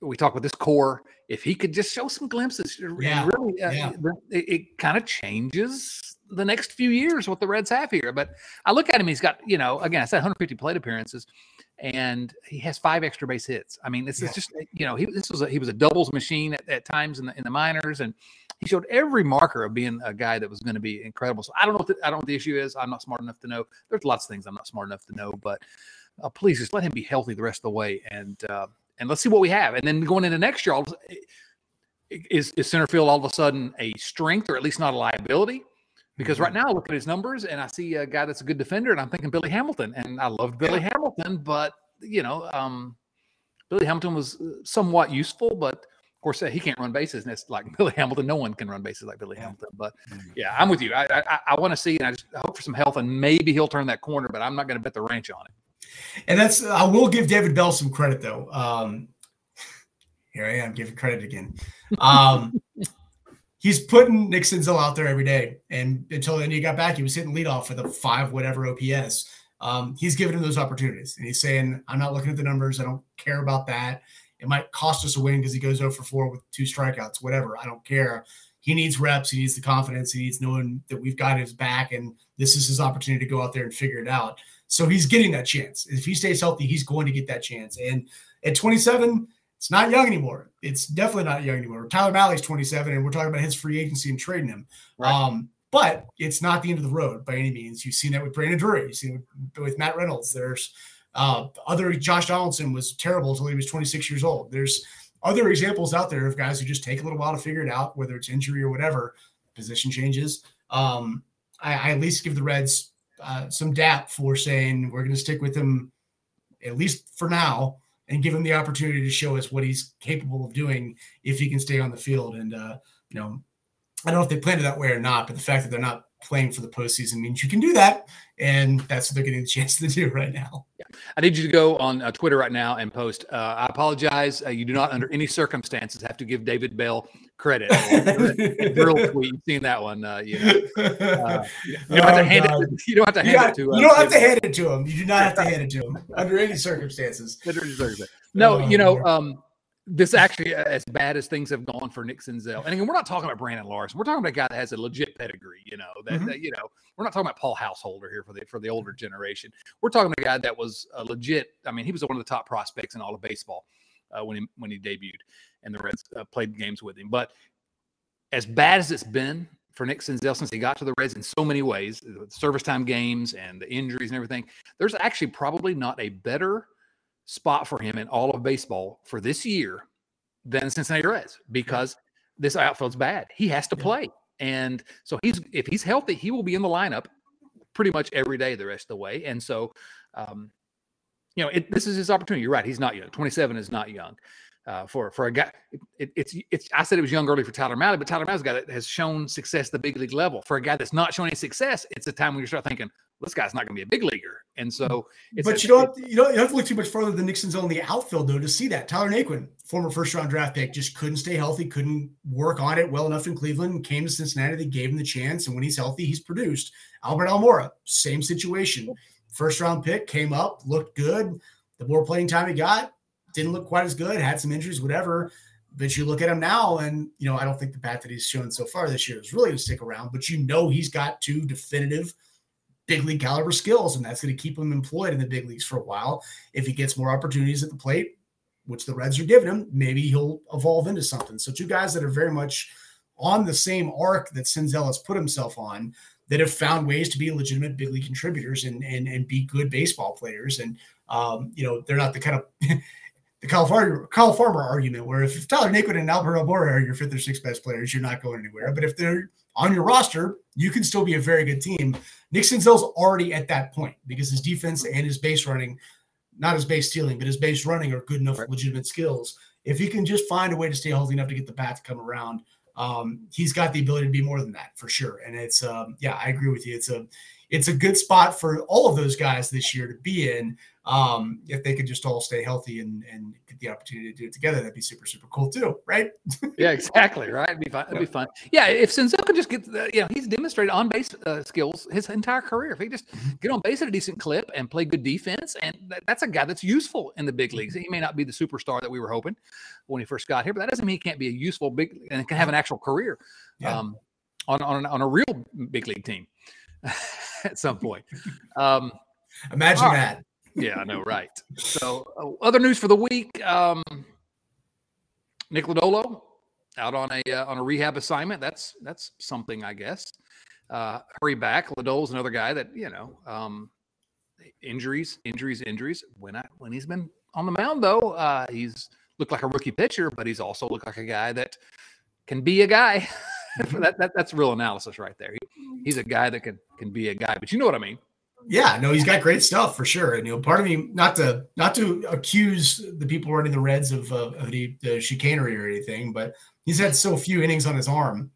we talk about this core. If he could just show some glimpses, yeah. really, uh, yeah. it, it kind of changes the next few years what the Reds have here. But I look at him; he's got you know, again, I said 150 plate appearances, and he has five extra base hits. I mean, this yeah. is just you know, he this was a, he was a doubles machine at, at times in the in the minors, and he showed every marker of being a guy that was going to be incredible. So I don't know what the, I don't know what the issue is. I'm not smart enough to know. There's lots of things I'm not smart enough to know, but uh, please just let him be healthy the rest of the way and. Uh, and let's see what we have. And then going into next year, is, is center field all of a sudden a strength or at least not a liability? Because right mm-hmm. now I look at his numbers and I see a guy that's a good defender, and I'm thinking Billy Hamilton, and I loved Billy yeah. Hamilton, but you know, um, Billy Hamilton was uh, somewhat useful, but of course he can't run bases, and it's like [LAUGHS] Billy Hamilton. No one can run bases like Billy Hamilton. But mm-hmm. yeah, I'm with you. I I, I want to see, and I just hope for some health, and maybe he'll turn that corner, but I'm not going to bet the ranch on it. And that's I will give David Bell some credit though. Um, [LAUGHS] here I am giving credit again. Um, [LAUGHS] he's putting Nick Senzel out there every day, and until then he got back, he was hitting leadoff for the five whatever OPS. Um, he's giving him those opportunities, and he's saying, "I'm not looking at the numbers. I don't care about that. It might cost us a win because he goes over four with two strikeouts. Whatever. I don't care." He needs reps. He needs the confidence. He needs knowing that we've got his back, and this is his opportunity to go out there and figure it out. So he's getting that chance. If he stays healthy, he's going to get that chance. And at 27, it's not young anymore. It's definitely not young anymore. Tyler Mahle's 27, and we're talking about his free agency and trading him. Right. Um, but it's not the end of the road by any means. You've seen that with Brandon Drury. You've seen it with Matt Reynolds. There's uh, other Josh Donaldson was terrible until he was 26 years old. There's other examples out there of guys who just take a little while to figure it out, whether it's injury or whatever, position changes. Um, I, I, at least give the Reds uh, some dap for saying we're going to stick with him at least for now and give him the opportunity to show us what he's capable of doing if he can stay on the field. And uh, you know, I don't know if they planned it that way or not, but the fact that they're not playing for the postseason means you can do that, and that's what they're getting the [LAUGHS] chance to do right now. Yeah. I need you to go on uh, Twitter right now and post. Uh, I apologize. Uh, you do not, under any circumstances, have to give David Bell credit. [LAUGHS] Drill tweet. You've seen that one. Uh, you, know. Uh, you don't have to oh, hand God. it. You don't have to hand got, it to. You don't have to hand it to him. You do not have to hand it to him [LAUGHS] under any circumstances. No, you know. Oh, um, this actually uh, as bad as things have gone for Nick Senzel, And again, we're not talking about Brandon Larson. We're talking about a guy that has a legit pedigree. You know that, mm-hmm. that, you know we're not talking about Paul Householder here for the for the older generation. We're talking about a guy that was a legit. I mean, he was one of the top prospects in all of baseball uh, when he when he debuted, and the Reds uh, played games with him. But as bad as it's been for Nick Senzel since he got to the Reds in so many ways, service time games and the injuries and everything, there's actually probably not a better spot for him in all of baseball for this year than the Cincinnati Reds because this outfield's bad. He has to play. And so he's if he's healthy, he will be in the lineup pretty much every day the rest of the way. And so um, you know, it, this is his opportunity. You're right. He's not young. 27 is not young. Uh, for for a guy, it, it's it's. I said it was young early for Tyler Mahle, but Tyler Mahle's a guy that has shown success at the big league level. For a guy that's not showing any success, it's a time when you start thinking, this guy's not going to be a big leaguer. And so, but a, you don't you don't you have to look too much further than Nixon's on the outfield though to see that Tyler Naquin, former first round draft pick, just couldn't stay healthy, couldn't work on it well enough in Cleveland. Came to Cincinnati, they gave him the chance, and when he's healthy, he's produced. Albert Almora, same situation. First round pick came up, looked good. The more playing time he got, didn't look quite as good. Had some injuries, whatever. But you look at him now, and you know I don't think the path that he's shown so far this year is really going to stick around. But you know he's got two definitive big league caliber skills, and that's going to keep him employed in the big leagues for a while. If he gets more opportunities at the plate, which the Reds are giving him, maybe he'll evolve into something. So two guys that are very much on the same arc that Senzel has put himself on that have found ways to be legitimate big league contributors and and, and be good baseball players. And um, you know, they're not the kind of [LAUGHS] the California Kyle Farmer argument where if Tyler Naquin and Albert Almora are your fifth or sixth best players, you're not going anywhere. But if they're on your roster, you can still be a very good team. Nick Senzel's already at that point because his defense and his base running, not his base stealing, but his base running are good enough right. legitimate skills. If he can just find a way to stay healthy enough to get the bat to come around, um, he's got the ability to be more than that for sure. And it's um, yeah, I agree with you. It's a it's a good spot for all of those guys this year to be in um, if they could just all stay healthy and, and get the opportunity to do it together, that'd be super, super cool too, right? [LAUGHS] yeah, exactly. Right. It'd be fun. It'd be fun. Yeah. If Senzel could just get, the, you know, he's demonstrated on base uh, skills his entire career. If he just mm-hmm. get on base at a decent clip and play good defense, and that, that's a guy that's useful in the big leagues. He may not be the superstar that we were hoping when he first got here, but that doesn't mean he can't be a useful big and can have an actual career yeah. um, on, on, on a real big league team [LAUGHS] at some point. Um, Imagine right. that yeah, I know, right? So, uh, other news for the week: um, Nick Lodolo out on a uh, on a rehab assignment. That's that's something, I guess. Uh, hurry back. Lodolo's another guy that you know um, injuries, injuries, injuries. When I when he's been on the mound though, uh, he's looked like a rookie pitcher, but he's also looked like a guy that can be a guy. [LAUGHS] that, that that's real analysis right there. He, he's a guy that can can be a guy, but you know what I mean. Yeah, no, he's got great stuff for sure. And you know, part of me not to not to accuse the people running the Reds of, uh, of the, the, chicanery or anything, but he's had so few innings on his arm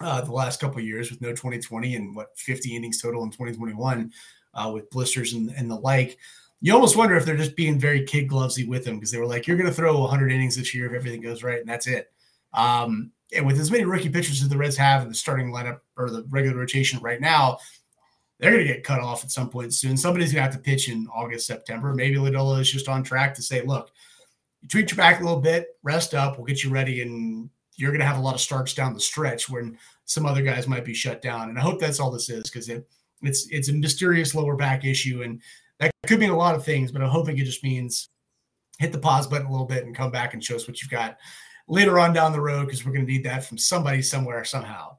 uh, the last couple years with no 2020 and what 50 innings total in 2021 uh, with blisters and, and the like. You almost wonder if they're just being very kid glovesy with him because they were like, "You're going to throw 100 innings this year if everything goes right, and that's it." Um, and with as many rookie pitchers as the Reds have in the starting lineup or the regular rotation right now, they're going to get cut off at some point soon. Somebody's going to have to pitch in August, September. Maybe Lodolo is just on track to say, look, you tweak your back a little bit, rest up, we'll get you ready, and you're going to have a lot of starts down the stretch when some other guys might be shut down. And I hope that's all this is because it, it's it's a mysterious lower back issue, and that could mean a lot of things. But I'm hoping it just means hit the pause button a little bit and come back and show us what you've got later on down the road because we're going to need that from somebody somewhere somehow.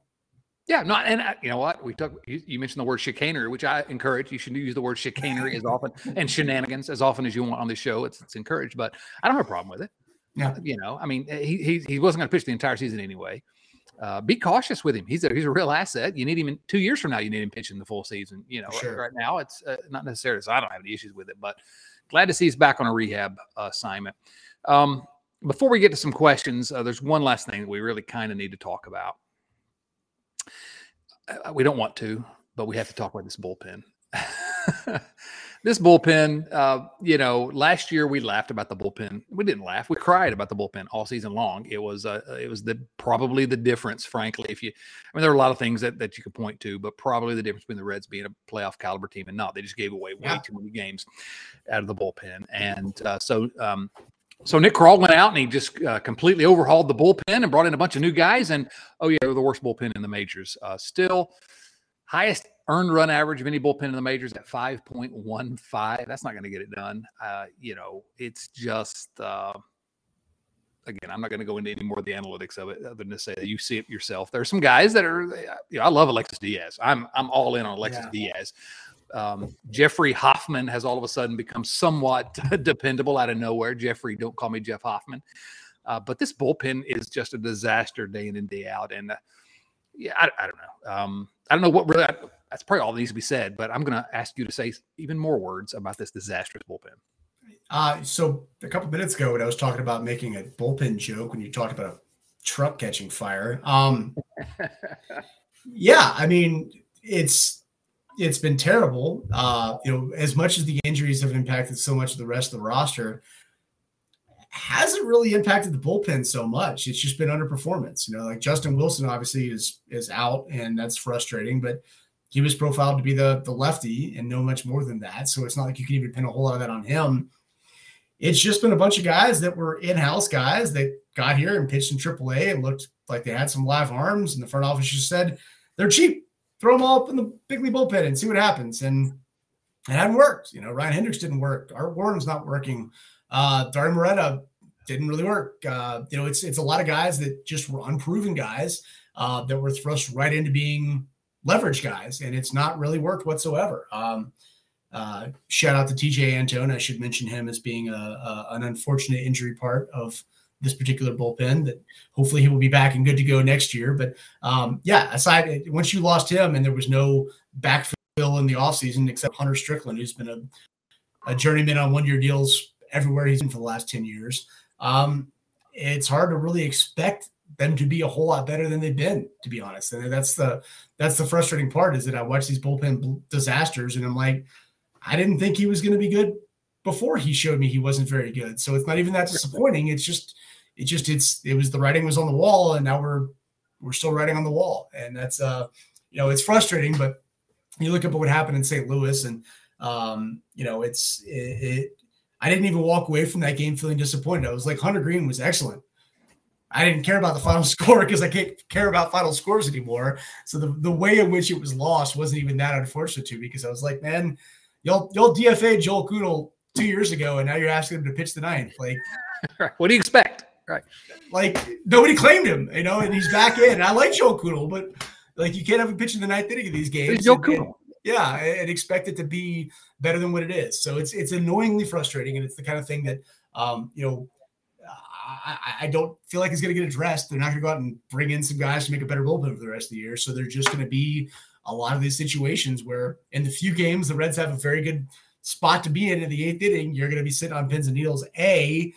Yeah, not and uh, you know what we took. You, you, mentioned the word chicanery, which I encourage. You should use the word chicanery as often and shenanigans as often as you want on the show. It's it's encouraged, but I don't have a problem with it. Yeah, you know, I mean, he he, he wasn't going to pitch the entire season anyway. Uh, be cautious with him. He's a he's a real asset. You need him in two years from now. You need him pitching the full season. You know, sure. right, right, now it's uh, not necessarily. So I don't have any issues with it, but glad to see he's back on a rehab assignment. Um, before we get to some questions, uh, there's one last thing that we really kind of need to talk about. Uh, we don't want to, but we have to talk about this bullpen. [LAUGHS] this bullpen, uh, you know, last year we laughed about the bullpen. We didn't laugh; we cried about the bullpen all season long. It was, uh, it was the probably the difference, frankly. If you, I mean, there are a lot of things that that you could point to, but probably the difference between the Reds being a playoff caliber team and not. They just gave away way yeah. too many games out of the bullpen, and uh, so. Um, so Nick Krall went out and he just uh, completely overhauled the bullpen and brought in a bunch of new guys. And oh yeah, they're the worst bullpen in the majors. Uh, still, highest earned run average of any bullpen in the majors at 5.15. That's not going to get it done. Uh, you know, it's just, uh, again, I'm not going to go into any more of the analytics of it other than to say that you see it yourself. There are some guys that are, you know, I love Alexis Diaz. I'm, I'm all in on Alexis yeah. Diaz. Um, Jeffrey Hoffman has all of a sudden become somewhat [LAUGHS] dependable out of nowhere. Jeffrey, don't call me Jeff Hoffman. Uh, but this bullpen is just a disaster day in and day out. And uh, yeah, I, I, don't know. Um, I don't know what really. That's probably all that needs to be said. But I'm going to ask you to say even more words about this disastrous bullpen. Uh, so a couple minutes ago, when I was talking about making a bullpen joke, when you talked about a truck catching fire, um, [LAUGHS] yeah, I mean it's it's been terrible. Uh, you know, as much as the injuries have impacted so much of the rest of the roster, hasn't really impacted the bullpen so much. It's just been underperformance. You know, like Justin Wilson obviously is is out, and that's frustrating. But he was profiled to be the the lefty, and no much more than that. So it's not like you can even pin a whole lot of that on him. It's just been a bunch of guys that were in-house guys that got here and pitched in AAA and looked like they had some live arms, and the front office just said they're cheap. Throw them all up in the big league bullpen and see what happens. And it hadn't worked. You know, Ryan Hendrix didn't work. Art Warren's not working. Uh, Dauri Moreta didn't really work. Uh, you know, it's it's a lot of guys that just were unproven guys uh, that were thrust right into being leverage guys, and it's not really worked whatsoever. Um, uh, shout out to Tejay Antone. I should mention him as being a, a, an unfortunate injury part of this particular bullpen. That hopefully he will be back and good to go next year. But um, yeah, aside once you lost him and there was no backfill in the offseason except Hunter Strickland, who's been a, a journeyman on one year deals everywhere he's been for the last 10 years. Um, it's hard to really expect them to be a whole lot better than they've been, to be honest. And that's the that's the frustrating part is that I watch these bullpen disasters and I'm like, I didn't think he was going to be good before he showed me he wasn't very good. So it's not even that disappointing. It's just it just it's it was the writing was on the wall and now we're we're still writing on the wall. And that's uh you know it's frustrating, but you look at what happened in St. Louis and um, you know, it's it, it I didn't even walk away from that game feeling disappointed. I was like, Hunter Greene was excellent. I didn't care about the final [LAUGHS] score because I can't care about final scores anymore. So the, the way in which it was lost wasn't even that unfortunate to me because I was like, man, y'all y'all DFA Joel Kuhnel two years ago, and now you're asking him to pitch the ninth. Like, [LAUGHS] what do you expect? Right. Like nobody claimed him, you know, and he's back in. I like Joel Kuhnel, but like you can't have a pitch in the ninth inning of these games. Joe Kuhnel. Yeah, and expect it to be better than what it is. So it's it's annoyingly frustrating, and it's the kind of thing that um, you know I, I, don't feel like it's going to get addressed. They're not going to go out and bring in some guys to make a better bullpen for the rest of the year. So they're just going to be a lot of these situations where, in the few games the Reds have a very good spot to be in in the eighth inning, you're going to be sitting on pins and needles. A,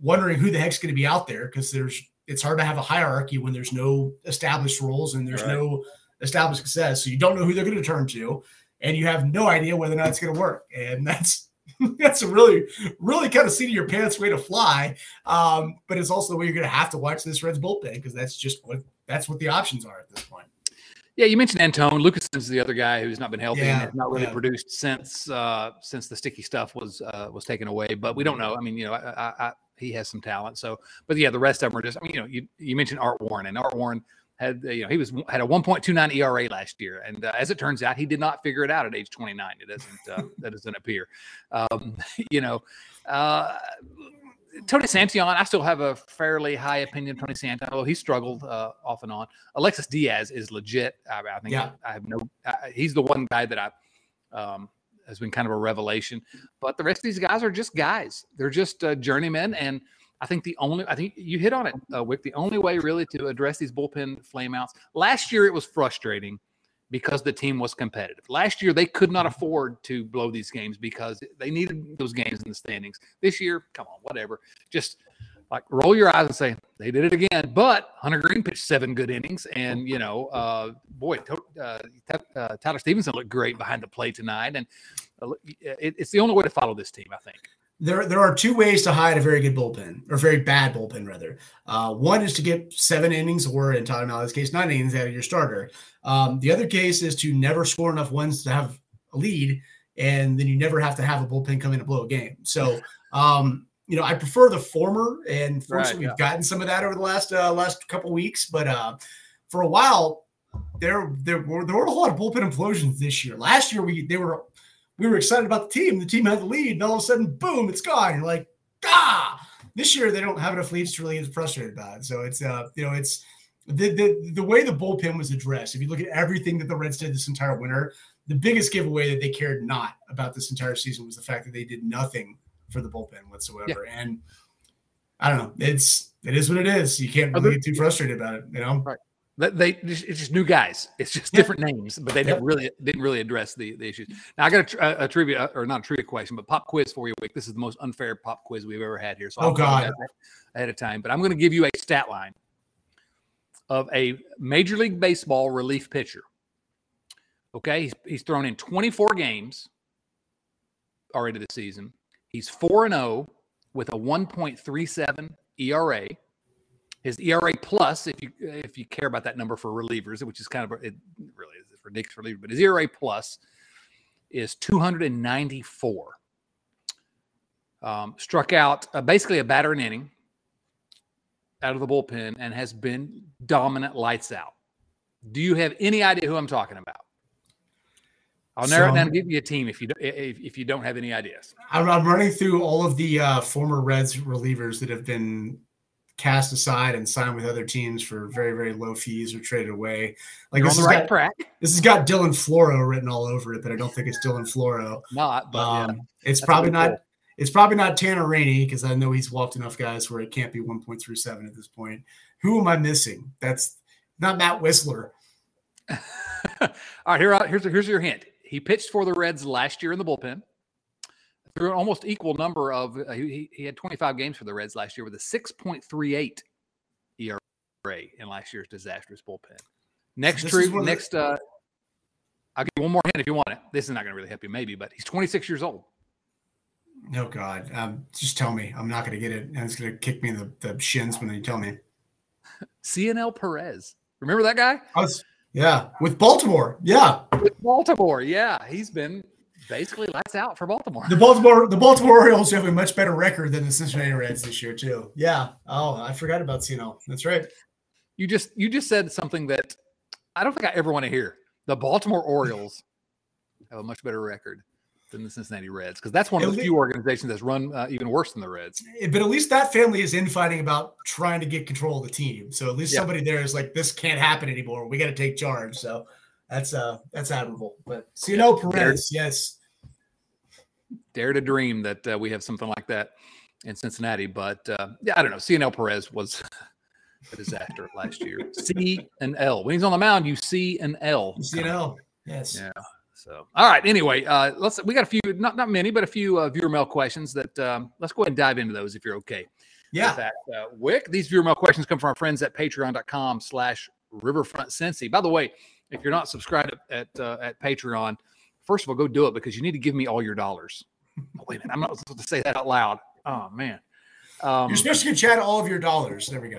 wondering who the heck's going to be out there because there's it's hard to have a hierarchy when there's no established roles and there's right. no established success. So you don't know who they're going to turn to, and you have no idea whether or not it's going to work. And that's [LAUGHS] that's a really, really kind of seat of your pants way to fly. Um, but it's also the way you're going to have to watch this Reds bullpen because that's just what that's what the options are at this point. Yeah, you mentioned Antone. Lucas is the other guy who's not been healthy yeah, and has not really yeah. produced since uh, since the sticky stuff was uh, was taken away. But we don't know. I mean, you know, I, I, I, he has some talent. So, but yeah, the rest of them are just. I mean, you know, you, you mentioned Art Warren, and Art Warren had you know he was had a 1.29 ERA last year, and uh, as it turns out, he did not figure it out at age 29. It doesn't uh, that doesn't appear. Um, [LAUGHS] you know, uh, Tony Santillan, I still have a fairly high opinion of Tony Santillan, although he struggled uh, off and on. Alexis Diaz is legit. I, I think yeah. I, I, have no. he's the one guy that I. Um, has been kind of a revelation, but the rest of these guys are just guys. They're just uh, journeymen, and I think the only, I think you hit on it, uh, Wick. The only way really to address these bullpen flameouts. Last year it was frustrating because the team was competitive. Last year, they could not Mm-hmm. afford to blow these games because they needed those games in the standings. This year, come on, whatever. Just like roll your eyes and say they did it again. But Hunter Greene pitched seven good innings, and you know, uh, boy, uh, uh, Tyler Stephenson looked great behind the plate tonight, and uh, it, it's the only way to follow this team, I think. There, there are two ways to hide a very good bullpen, or very bad bullpen, rather. Uh, one is to get seven innings, or in Todd Mallet's case, nine innings out of your starter. Um, the other case is to never score enough wins to have a lead, and then you never have to have a bullpen come in and blow a game. So, um, you know, I prefer the former, and fortunately, Right, we've gotten some of that over the last uh, last couple weeks. But uh, for a while, there there were there were a lot of bullpen implosions this year. Last year, we they were we were excited about the team. The team had the lead, and all of a sudden, boom, it's gone. You're like, ah. This year, they don't have enough leads to really get frustrated about it. So it's uh, you know, it's the, the the way the bullpen was addressed. If you look at everything that the Reds did this entire winter, the biggest giveaway that they cared not about this entire season was the fact that they did nothing for the bullpen whatsoever. Yeah. And I don't know, it's it is what it is. You can't really get too frustrated about it, you know. Right. They it's just new guys. It's just different names, but they didn't really didn't really address the, the issues. Now I got a, a, trivia uh, or not a trivia question, but pop quiz for you. Wick. This is the most unfair pop quiz we've ever had here. So oh I'll god, ahead of time. But I'm going to give you a stat line of a Major League Baseball relief pitcher. Okay, he's, he's thrown in 24 games already this season. He's four and zero with a 1.37 ERA. His ERA plus, if you if you care about that number for relievers, which is kind of it really is ridiculous for relievers, but his ERA plus is 294. Um, struck out uh, basically a batter an inning out of the bullpen and has been dominant lights out. Do you have any idea who I'm talking about? I'll narrow so, it down and give you a team if you if, if you don't have any ideas. I'm, I'm running through all of the uh, former Reds relievers that have been cast aside and signed with other teams for very very low fees or traded away. Like You're this the right got. This has got Dylan Floro written all over it, but I don't think it's Dylan Floro. [LAUGHS] Not, but um, yeah, it's probably not. Cool. It's probably not Tanner Rainey because I know he's walked enough guys where it can't be 1.37 at this point. Who am I missing? That's not Matt Wisler. [LAUGHS] all right, here, here's here's your hint. He pitched for the Reds last year in the bullpen through an almost equal number of. Uh, he, he had 25 games for the Reds last year with a 6.38 ERA in last year's disastrous bullpen. Next, true, next. The- uh, I'll give you one more hint if you want it. This is not going to really help you, maybe, but he's 26 years old. No, oh God. Um, just tell me. I'm not going to get it. And it's going to kick me in the, the shins when you tell me. [LAUGHS] Cionel Perez. Remember that guy? Was, yeah. With Baltimore. Yeah. With Baltimore. Yeah. He's been basically lights out for Baltimore. The Baltimore the Baltimore Orioles have a much better record than the Cincinnati Reds this year, too. Yeah. Oh, I forgot about Cionel. That's right. You just you just said something that I don't think I ever want to hear. The Baltimore Orioles [LAUGHS] have a much better record than the Cincinnati Reds because that's one of the few organizations that's run uh, even worse than the Reds. But at least that family is infighting about trying to get control of the team. So at least yeah. somebody there is like, this can't happen anymore. We got to take charge. So that's uh that's admirable. But so you know, Perez, dare, yes, dare to dream that uh, we have something like that in Cincinnati. But uh, yeah, I don't know. Cionel Perez was [LAUGHS] a disaster last year. C and L. When he's on the mound, you see an L. You see an L. Yes. Yeah. So, all right. Anyway, uh, let's. We got a few, not not many, but a few uh, viewer mail questions that um, let's go ahead and dive into those if you're okay. Yeah. That, uh, Wick. These viewer mail questions come from our friends at Patreon.com/slash Riverfront Cincy. By the way, if you're not subscribed at uh, at Patreon, first of all, go do it because you need to give me all your dollars. Oh, [LAUGHS] wait a minute, I'm not supposed to say that out loud. Oh man. Um, You're supposed to give Chad all of your dollars. There we go.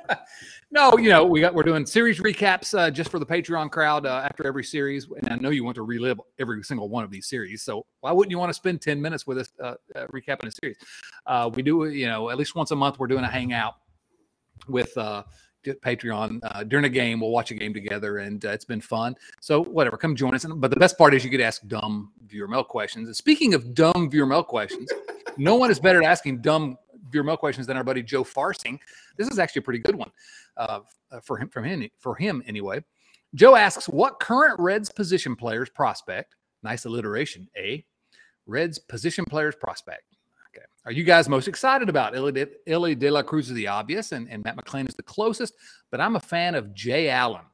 [LAUGHS] no, you know we got we're doing series recaps uh, just for the Patreon crowd uh, after every series, and I know you want to relive every single one of these series. So why wouldn't you want to spend ten minutes with us uh, uh recapping a series? Uh, we do, you know, at least once a month we're doing a hangout with uh, Patreon uh, during a game. We'll watch a game together, and uh, it's been fun. So whatever, come join us. But the best part is you get ask dumb viewer mail questions. And speaking of dumb viewer mail questions, [LAUGHS] no one is better at asking dumb viewer mail questions than our buddy Joe Farsing. This is actually a pretty good one uh, for him. From him, for him anyway. Joe asks, "What current Reds position players prospect? Nice alliteration. A Reds position players prospect. Are you guys most excited about Elly de, la Cruz is the obvious, and, and Matt McLain is the closest, but I'm a fan of Jay Allen.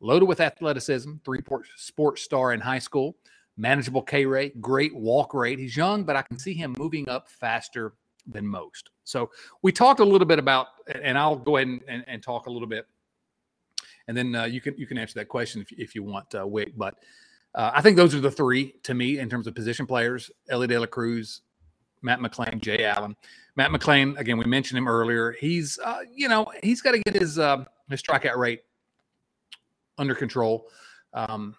loaded with athleticism, three sports star in high school, manageable K rate, great walk rate. He's young, but I can see him moving up faster than most. So we talked a little bit about, and I'll go ahead and, and, and talk a little bit, and then uh, you can you can answer that question if, if you want, uh, Wick. But uh, I think those are the three to me in terms of position players: Elly De La Cruz, Matt McLain, Jay Allen. Matt McLain, again, we mentioned him earlier. He's uh, you know he's got to get his uh, his strikeout rate under control. Um,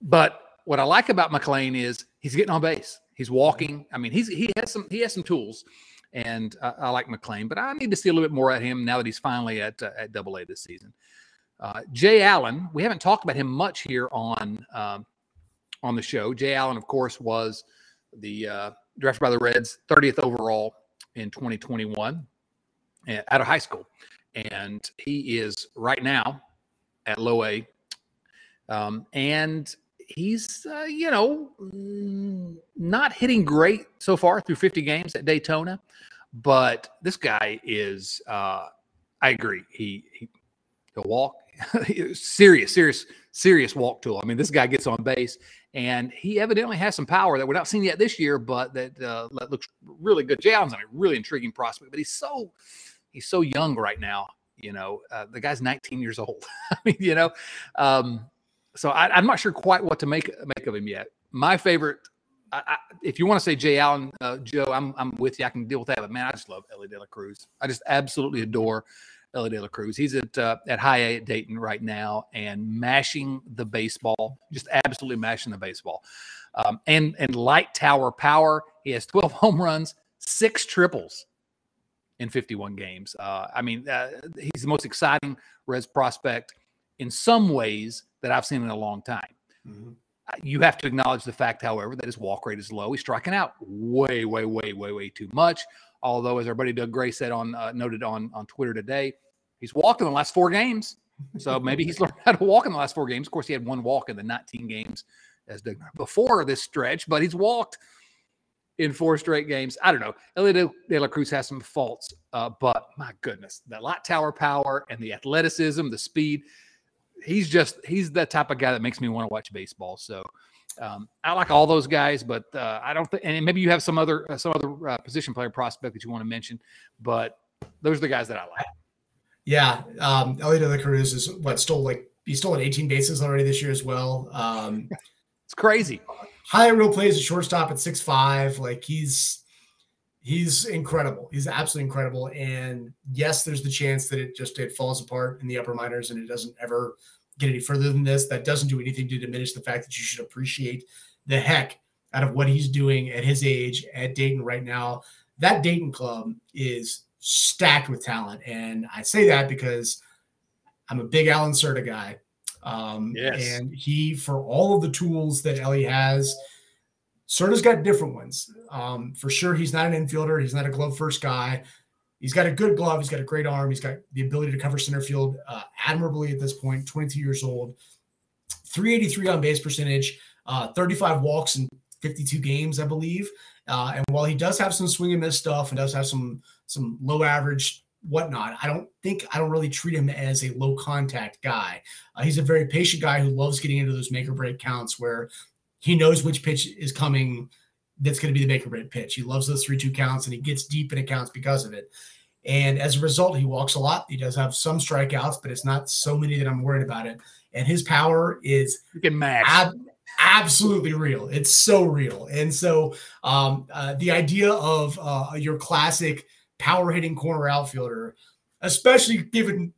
but what I like about McLain is he's getting on base. He's walking. I mean, he's he has some he has some tools, and uh, I like McLain. But I need to see a little bit more at him now that he's finally at uh, at Double A this season. Uh, Jay Allen, we haven't talked about him much here on um, on the show. Jay Allen, of course, was the uh, drafted by the Reds, 30th overall in 2021 uh, out of high school, and he is right now at low A, um, and he's uh, you know mm, not hitting great so far through 50 games at Daytona, but this guy is. Uh, I agree. He, he he'll walk. [LAUGHS] serious, serious, serious walk tool. I mean, this guy gets on base, and he evidently has some power that we're not seeing yet this year, but that, uh, that looks really good. Jay Allen's a really intriguing prospect, but he's so he's so young right now. You know, uh, the guy's 19 years old. [LAUGHS] I mean, you know, um, so I, am not sure quite what to make make of him yet. My favorite, I, I, if you want to say Jay Allen, uh, Joe, I'm I'm with you. I can deal with that. But man, I just love Elly De La Cruz. I just absolutely adore Elly De La Cruz. He's at uh, at High A at Dayton right now and mashing the baseball, just absolutely mashing the baseball. Um, and and light tower power. He has 12 [LAUGHS] home runs, six triples in 51 games. Uh, I mean, uh, he's the most exciting Reds prospect in some ways that I've seen in a long time. Mm-hmm. Uh, you have to acknowledge the fact, however, that his walk rate is low. He's striking out way, way, way, way, way too much. Although, as our buddy Doug Gray said on uh, noted on on Twitter today, he's walked in the last four games. So [LAUGHS] maybe he's learned how to walk in the last four games. Of course, he had one walk in the 19 games as Doug before this stretch, but he's walked in four straight games. I don't know. Elly De La Cruz has some faults, uh, but my goodness, the light tower power and the athleticism, the speed. He's just he's that type of guy that makes me want to watch baseball. So um, I like all those guys, but uh, I don't think. And maybe you have some other uh, some other uh, position player prospect that you want to mention, but those are the guys that I like. Yeah, um, De La Cruz is what stole like he stole 18 bases already this year as well. Um, [LAUGHS] it's crazy. High real plays a shortstop at six five. Like he's he's incredible. He's absolutely incredible. And yes, there's the chance that it just it falls apart in the upper minors and it doesn't ever get any further than this. That doesn't do anything to diminish the fact that you should appreciate the heck out of what he's doing at his age at Dayton right now. That Dayton club is stacked with talent. And I say that because I'm a big Allan Cerda guy. Um, yes. And he, for all of the tools that Ellie has, Cerda's got different ones. Um, for sure, he's not an infielder. He's not a glove first guy. He's got a good glove. He's got a great arm. He's got the ability to cover center field uh, admirably at this point, 22 years old, 383 on base percentage, uh, 35 walks in 52 games, I believe. Uh, and while he does have some swing and miss stuff and does have some some low average whatnot, I don't think I don't really treat him as a low contact guy. Uh, he's a very patient guy who loves getting into those make or break counts where he knows which pitch is coming. That's going to be the make or break pitch. He loves those three two counts and he gets deep in accounts because of it. And as a result, he walks a lot. He does have some strikeouts, but it's not so many that I'm worried about it. And his power is. Ab- absolutely real. It's so real. And so um, uh, the idea of uh, your classic power hitting corner outfielder, especially given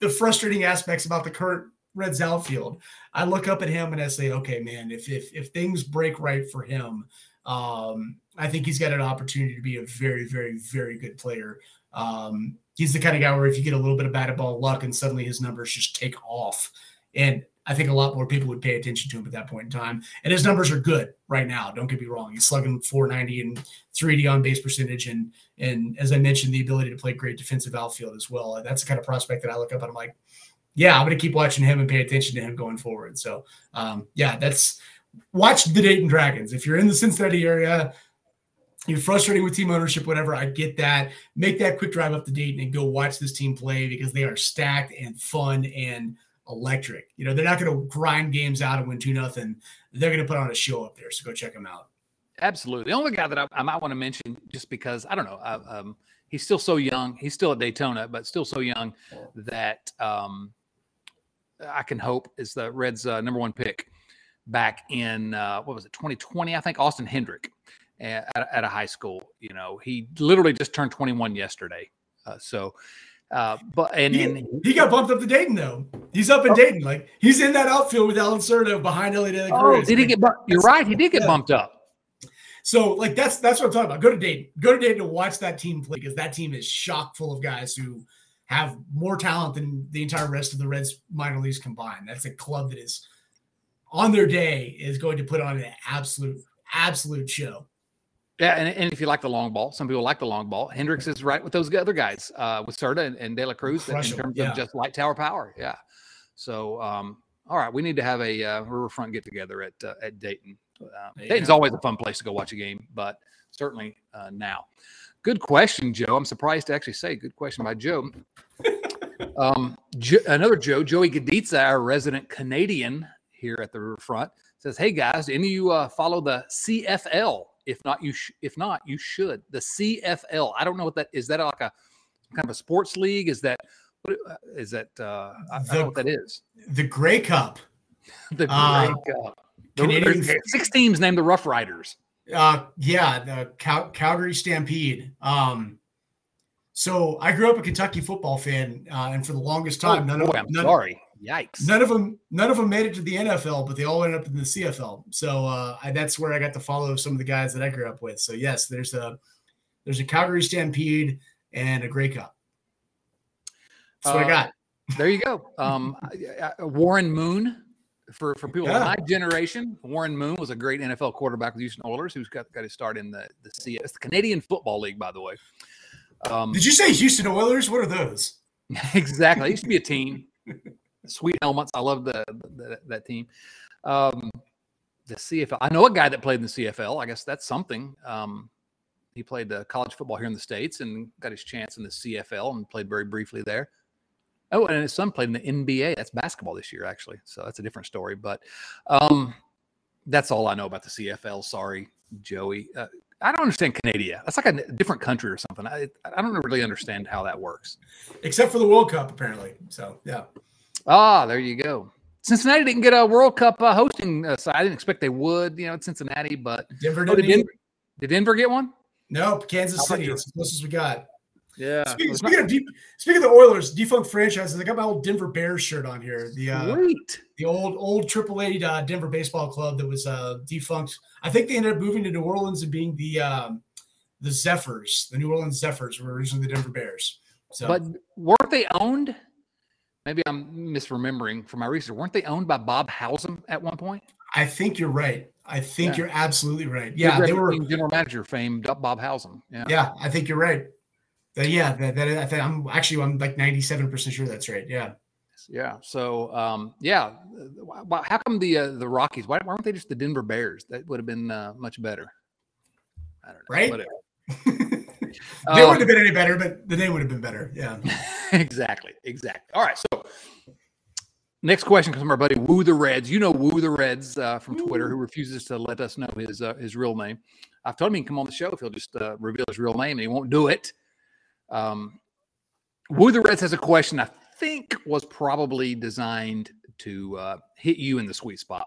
the frustrating aspects about the current Reds outfield, I look up at him and I say, okay, man, if if if things break right for him, um, I think he's got an opportunity to be a very, very, very good player. Um, he's the kind of guy where if you get a little bit of batted ball luck and suddenly his numbers just take off. And I think a lot more people would pay attention to him at that point in time. And his numbers are good right now. Don't get me wrong. He's slugging 490 and 380 on base percentage. And, and as I mentioned, the ability to play great defensive outfield as well. That's the kind of prospect that I look up and I'm like, yeah, I'm going to keep watching him and pay attention to him going forward. So, um, yeah, that's watch the Dayton Dragons. If you're in the Cincinnati area, you're frustrated with team ownership, whatever. I get that. Make that quick drive up to Dayton and go watch this team play because they are stacked and fun and electric. You know, they're not going to grind games out and win two nothing. They're going to put on a show up there. So go check them out. Absolutely. The only guy that I, I might want to mention, just because I don't know, I, um, he's still so young. He's still at Daytona, but still so young that um, I can hope is the Reds' uh, number one pick back in uh, what was it, 2020? I think Austin Hendrick at, at, a high school. You know, he literally just turned 21 yesterday. Uh, so uh, but and, he, and he got bumped up to Dayton though. He's up in oh. Dayton, like he's in that outfield with Allan Cerda behind De Cruz. Oh, did he get? Bu- you're right. He did get yeah. bumped up. So like that's that's what I'm talking about. Go to Dayton. Go to Dayton to watch that team play because that team is shock full of guys who have more talent than the entire rest of the Reds minor leagues combined. That's a club that is on their day is going to put on an absolute absolute show. Yeah, and, and if you like the long ball, some people like the long ball. Hendricks is right with those other guys, uh, with Cerda and, and De La Cruz in terms yeah. of just light tower power. Yeah. So, um, all right, we need to have a uh, riverfront get together at uh, at Dayton. Um, Dayton's always a fun place to go watch a game, but certainly uh, now. Good question, Joe. I'm surprised to actually say good question by Joe. [LAUGHS] um, jo- another Joe, Joey Gaditza, our resident Canadian here at the riverfront, says, "Hey guys, any of you uh, follow the CFL?" If not, you sh- if not, you should. The CFL. I don't know what that is. That like a kind of a sports league? Is that what uh, is that? Uh, I, the, I don't know what that is. The Grey Cup. [LAUGHS] the Grey uh, Cup. Canadian, six teams named the Rough Riders. Uh, yeah, the Cal- Calgary Stampede. Um, so I grew up a Kentucky football fan, uh, and for the longest time, oh, none boy, of I'm none, sorry. Yikes! None of them, none of them made it to the NFL, but they all ended up in the CFL. So uh, I, that's where I got to follow some of the guys that I grew up with. So yes, there's a there's a Calgary Stampede and a Grey Cup. That's what I uh, got. there you go. Um, [LAUGHS] Warren Moon for for people yeah. of my generation. Warren Moon was a great NFL quarterback with Houston Oilers, who's got got his start in the the CS, the Canadian Football League, by the way. Um, Did you say Houston Oilers? What are those? [LAUGHS] exactly. It used to be a team. [LAUGHS] Sweet helmets. I love the, the that team. Um, the CFL. I know a guy that played in the CFL. I guess that's something. Um, he played uh, college football here in the states and got his chance in the CFL and played very briefly there. Oh, and his son played in the NBA. That's basketball this year, actually. So that's a different story. But um, that's all I know about the CFL. Sorry, Joey. Uh, I don't understand Canada. That's like a different country or something. I, I don't really understand how that works. Except for the World Cup, apparently. So, yeah. Ah, there you go. Cincinnati didn't get a World Cup uh, hosting uh, I didn't expect they would, you know, Cincinnati, but Denver oh, did, Denver, did Denver get one? Nope, Kansas City. It's the closest we got. Yeah. Speaking, speaking of deep, speaking of the Oilers, defunct franchises, I got my old Denver Bears shirt on here. The uh, the old old Triple A uh, Denver baseball club that was uh, defunct. I think they ended up moving to New Orleans and being the um, the Zephyrs. The New Orleans Zephyrs were originally the Denver Bears. So, but weren't they owned? Maybe I'm misremembering from my research. Weren't they owned by Bob Howsam at one point? I think you're right. I think yeah. you're absolutely right. Yeah, they were general manager famed Bob Howsam. Yeah, yeah, I think you're right. Uh, yeah, that, that I think I'm actually I'm like 97 percent sure that's right. Yeah. Yeah. So, um, yeah. How come the uh, the Rockies? Why, why weren't they just the Denver Bears? That would have been uh, much better. I don't know. Right. [LAUGHS] they um, wouldn't have been any better, but the name would have been better. Yeah. [LAUGHS] exactly. Exactly. All right. So, next question comes from our buddy Woo the Reds. You know Woo the Reds uh, from Twitter, who refuses to let us know his uh, his real name. I've told him he can come on the show if he'll just uh, reveal his real name, and he won't do it. Um, Woo the Reds has a question I think was probably designed to uh, hit you in the sweet spot,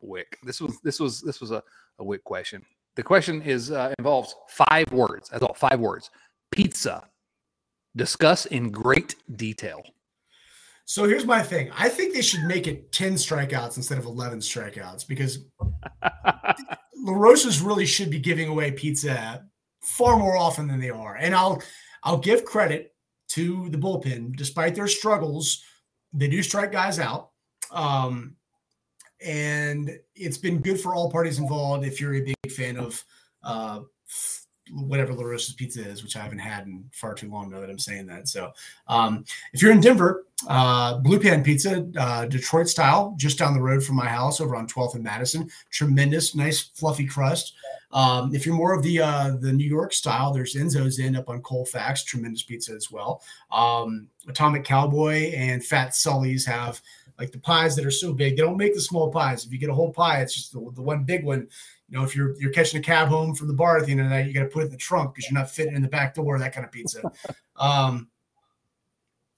Wick. This was this was this was a, a Wick question. The question is uh, involves five words. That's all five words. Pizza. Discuss in great detail. So here's my thing. I think they should make it 10 strikeouts instead of 11 strikeouts because [LAUGHS] LaRosa's really should be giving away pizza far more often than they are. And I'll I'll give credit to the bullpen, despite their struggles, they do strike guys out. Um, and it's been good for all parties involved if you're a big fan of uh, whatever La pizza is, which I haven't had in far too long now that I'm saying that. So um, if you're in Denver, uh, Blue Pan Pizza, uh, Detroit style, just down the road from my house over on 12th and Madison. Tremendous, nice, fluffy crust. Um, if you're more of the uh, the New York style, there's Enzo's End up on Colfax, tremendous pizza as well. Um, Atomic Cowboy and Fat Sully's have like the pies that are so big. They don't make the small pies. If you get a whole pie, it's just the, the one big one. You know, if you're you're catching a cab home from the bar at the end of the night, you got to put it in the trunk because you're not fitting in the back door. That kind of pizza. Um,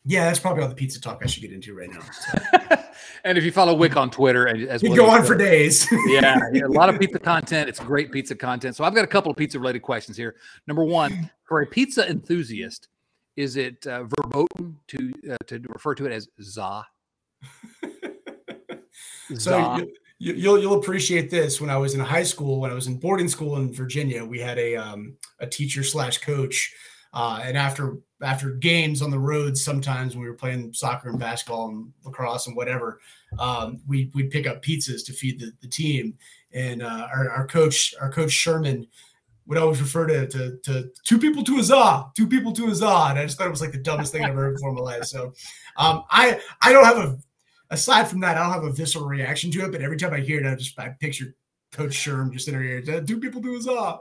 yeah, that's probably all the pizza talk I should get into right now. So. [LAUGHS] and if you follow Wick on Twitter, and as you well go on for days. [LAUGHS] yeah, yeah, a lot of pizza content. It's great pizza content. So I've got a couple of pizza related questions here. Number one, for a pizza enthusiast, is it uh, verboten to uh, to refer to it as za? [LAUGHS] so you, you'll you'll appreciate this. When I was in high school, when I was in boarding school in Virginia, we had a um, a teacher slash coach, uh, and after after games on the road, sometimes when we were playing soccer and basketball and lacrosse and whatever, um, we we'd pick up pizzas to feed the, the team. And uh, our, our coach, our coach Sherman, would always refer to, to, to two people to a za, two people to a za. And I just thought it was like the dumbest thing I've ever heard before in my life. So um, I I don't have a aside from that, I don't have a visceral reaction to it, but every time I hear it, I just I picture Coach Sherm just in her ear. Two people do a za.